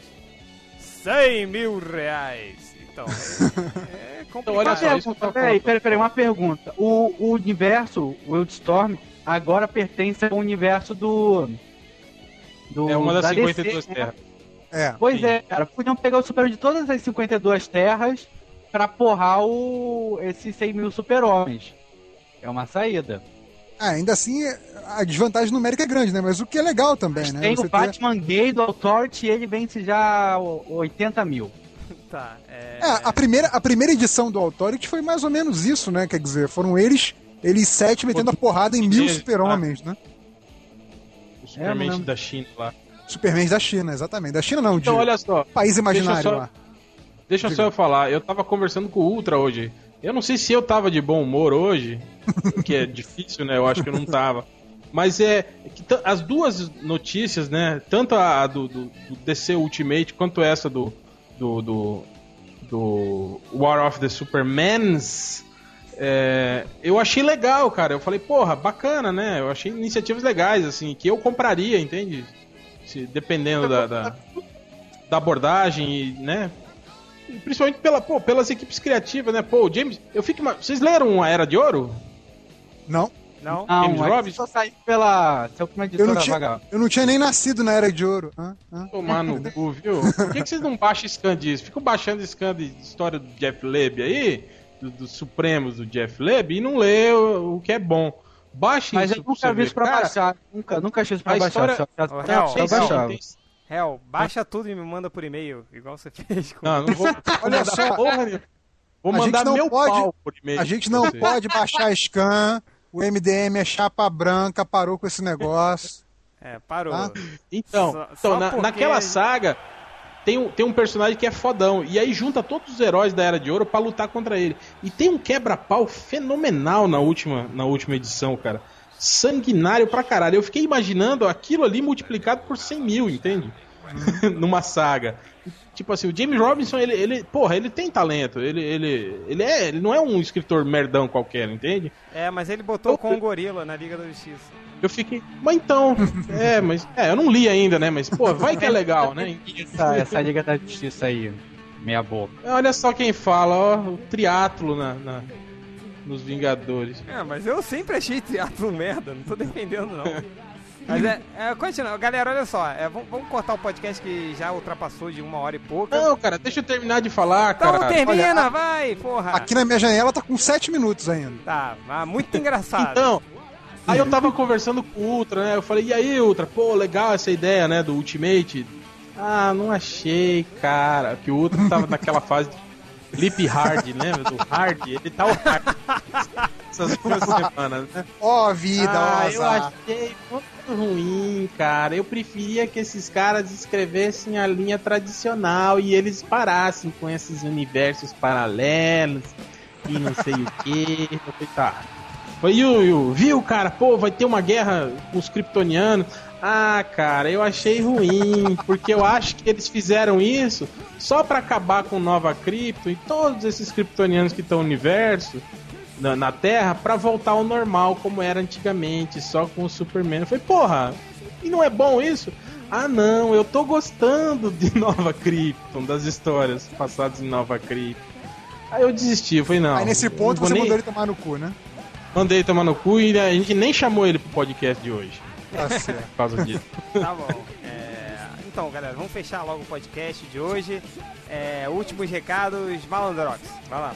100 mil reais. Então, é, é complicado. olha só, isso peraí, peraí, peraí, uma pergunta. O, o universo Wildstorm agora pertence ao universo do. do É uma das da 52 DC, né? terras. É. Pois Sim. é, cara. Podiam pegar o super de todas as 52 terras pra porrar o, esses 100 mil super-homens. É uma saída. Ah, ainda assim, a desvantagem numérica é grande, né? Mas o que é legal também, né? Tem Você o ter- Batman gay do Authority e ele vence já o- 80 mil. Tá, é... É, a primeira, a primeira edição do Authority foi mais ou menos isso, né? Quer dizer, foram eles, eles sete metendo a porrada em mil super-homens, né? O Superman mano. da China lá. Supermans da China, exatamente. Da China não, Então, de olha só. país imaginário deixa eu só- lá. Deixa Diga. só eu falar, eu tava conversando com o Ultra hoje. Eu não sei se eu tava de bom humor hoje, que é difícil, né? Eu acho que eu não tava. Mas é as duas notícias, né? Tanto a do, do- do DC Ultimate quanto essa do, do, do, do War of the Supermans. é, eu achei legal, cara. Eu falei, porra, bacana, né? Eu achei iniciativas legais, assim, que eu compraria, entende? Se, dependendo da, da, da abordagem, né? Principalmente pela, pô, pelas equipes criativas, né? Pô, James. Eu fico. Vocês leram a Era de Ouro? Não, Não? Não, James Robinson? só sair pela. Seu eu não, tinha, vaga. eu não tinha nem nascido na Era de Ouro. Hã? Hã? Tomar no cu, viu? Por que, que vocês não baixam scan disso? Ficam baixando scan de história do Jeff Leb aí, do- dos Supremos do Jeff Leb, e não lê o, o que é bom. Baixe Mas isso eu pra nunca vi isso pra Cara, baixar. Nunca, nunca achei isso pra a baixar. história- Só, só, Real, só baixava. Hel, baixa tudo e me manda por e-mail, igual você fez com Não, não vou. Olha só, porra. Vou a gente mandar não meu pode- pau por e-mail. A gente não pode baixar scan, o MDM é chapa branca, parou com esse negócio. É, parou. Ah. Então, Só- então só na- porque- naquela saga tem um, tem um personagem que é fodão. E aí junta todos os heróis da Era de Ouro pra lutar contra ele. E tem um quebra-pau fenomenal na última, na última edição, cara. Sanguinário pra caralho. Eu fiquei imaginando aquilo ali multiplicado por 100 mil, entende? Numa saga. Tipo assim, o James Robinson, ele, ele porra, ele tem talento. Ele, ele, ele, é, ele não é um escritor merdão qualquer, entende? É, mas ele botou com o gorila na Liga da Justiça. Eu fiquei, mas então, é, mas é, eu não li ainda, né? Mas pô, vai que é legal, né? Essa, essa Liga da Justiça aí, meia boca. Olha só quem fala, ó, o triatlo na, na- nos Vingadores. É, mas eu sempre achei teatro merda, não tô defendendo não. Mas é, é continua. Galera, olha só, é, vamos, vamos cortar o podcast que já ultrapassou de uma hora e pouca. Não, cara, deixa eu terminar de falar, então cara. termina, olha, vai, porra. Aqui na minha janela tá com 7 minutos ainda. Tá, ah, muito engraçado. Então, aí eu tava conversando com o Ultra, né? Eu falei, e aí, Ultra, pô, legal essa ideia, né, do Ultimate. Ah, não achei, cara. Que o Ultra tava naquela fase de Lip Hard, lembra? Do Hard, ele tá o Hard. Essas duas semanas, né? Ó, vida, ah, ó, eu achei muito ruim, cara. Eu preferia que esses caras escrevessem a linha tradicional e eles parassem com esses universos paralelos e não sei o que. Eu falei, tá. Foi Yu, Yu, viu, cara? Pô, vai ter uma guerra com os kryptonianos. Ah, cara, eu achei ruim, porque eu acho que eles fizeram isso só pra acabar com Nova Krypton e todos esses kryptonianos que estão no universo na, na Terra pra voltar ao normal como era antigamente, só com o Superman. Eu falei, porra, e não é bom isso? Ah, não, eu tô gostando de Nova Krypton, das histórias passadas em Nova Krypton. Aí eu desisti, eu falei, não. Aí nesse ponto você nem- mandou ele tomar no cu, né? Mandei tomar no cu e a gente nem chamou ele pro podcast de hoje. Tá certo. Por causa disso. Tá bom. É, Então, galera, vamos fechar logo o podcast de hoje. É, últimos recados, Malandrox. Vai lá.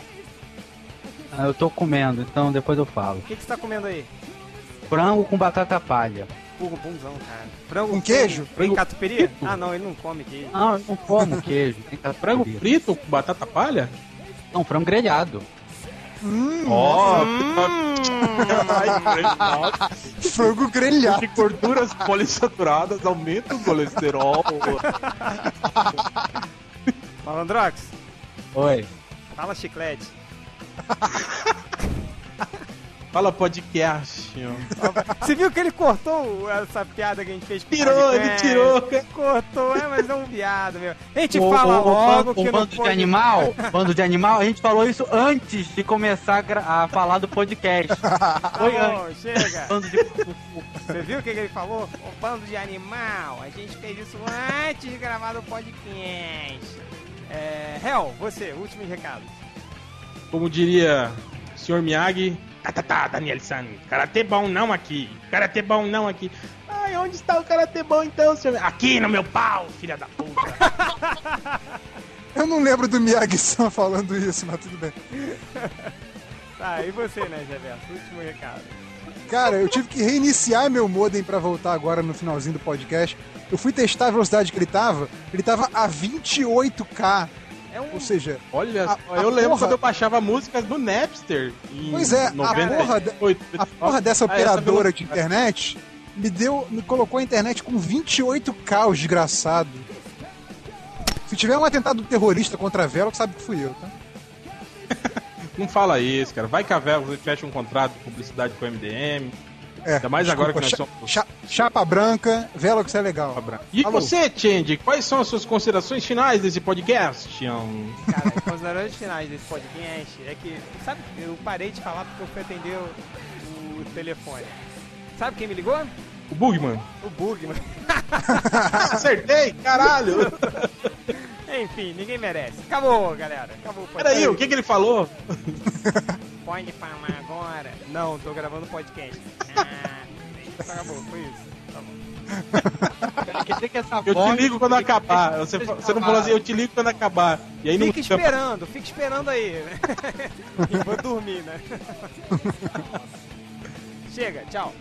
Ah, Eu tô comendo, então depois eu falo. O que, que você tá comendo aí? Frango com batata palha. Puro bunzão, cara. Frango Com queijo? Tem catupiry? Ah, não, ele não come queijo. Não, eu não como queijo. Frango frito com batata palha? Não, frango grelhado. Ó, Frango grelhado. de gorduras polissaturadas aumenta o colesterol. Malandrox, Oi. fala chiclete. Fala podcast. Ó. Você viu que ele cortou essa piada que a gente fez com o Tirou, ele tirou. Cortou, é, mas é um viado, meu. A gente O- fala o- o logo bando- que o não bando de pode- animal, bando de animal, a gente falou isso antes de começar a, a falar do podcast. Tá Foi antes. bom, chega. Bando de... Você viu o que, ele falou? O bando de animal. A gente fez isso antes de gravar o podcast. É, Hel, você, últimos recados. Como diria o Sr. Miyagi, tá, tá, tá, Daniel-san, karatê bom não aqui, karatê bom não aqui. Ai, onde está o karatê bom então, senhor? Aqui no meu pau, filha da puta. Eu não lembro do Miyagi-san falando isso, mas tudo bem. Tá, e você, né, Geverso? Último recado. Cara, eu tive que reiniciar meu modem pra voltar agora no finalzinho do podcast. Eu fui testar a velocidade que ele tava, ele tava a 28k. É um. Ou seja, Olha, A- a eu lembro porra- quando eu baixava músicas do Napster. Pois é, a 98. porra de- a porra dessa Ah, operadora de internet me deu, me colocou a internet com 28k, o desgraçado. Se tiver um atentado terrorista contra a Velo, sabe que fui eu, tá? Não fala isso, cara. Vai que a Velox fecha um contrato de publicidade com o MDM. É, Ainda mais agora que nós somos- cha- chapa branca, Velox é legal. E Alô? você, Change, quais são as suas considerações finais desse podcast? Tião? Cara, as considerações finais desse podcast é que, sabe, eu parei de falar porque eu fui atender o, o telefone. Sabe quem me ligou? O Bugman. O Bugman. Acertei, caralho! Enfim, ninguém merece. Acabou, galera. Acabou. Peraí, o que, que ele falou? Pode falar agora? Não, tô gravando podcast. Ah, acabou, foi isso. Tá Eu te ligo quando acabar. Você, você não falou assim, eu te ligo quando acabar. E aí não Fica esperando, fica esperando aí. né? e vou dormir, né? Chega, tchau.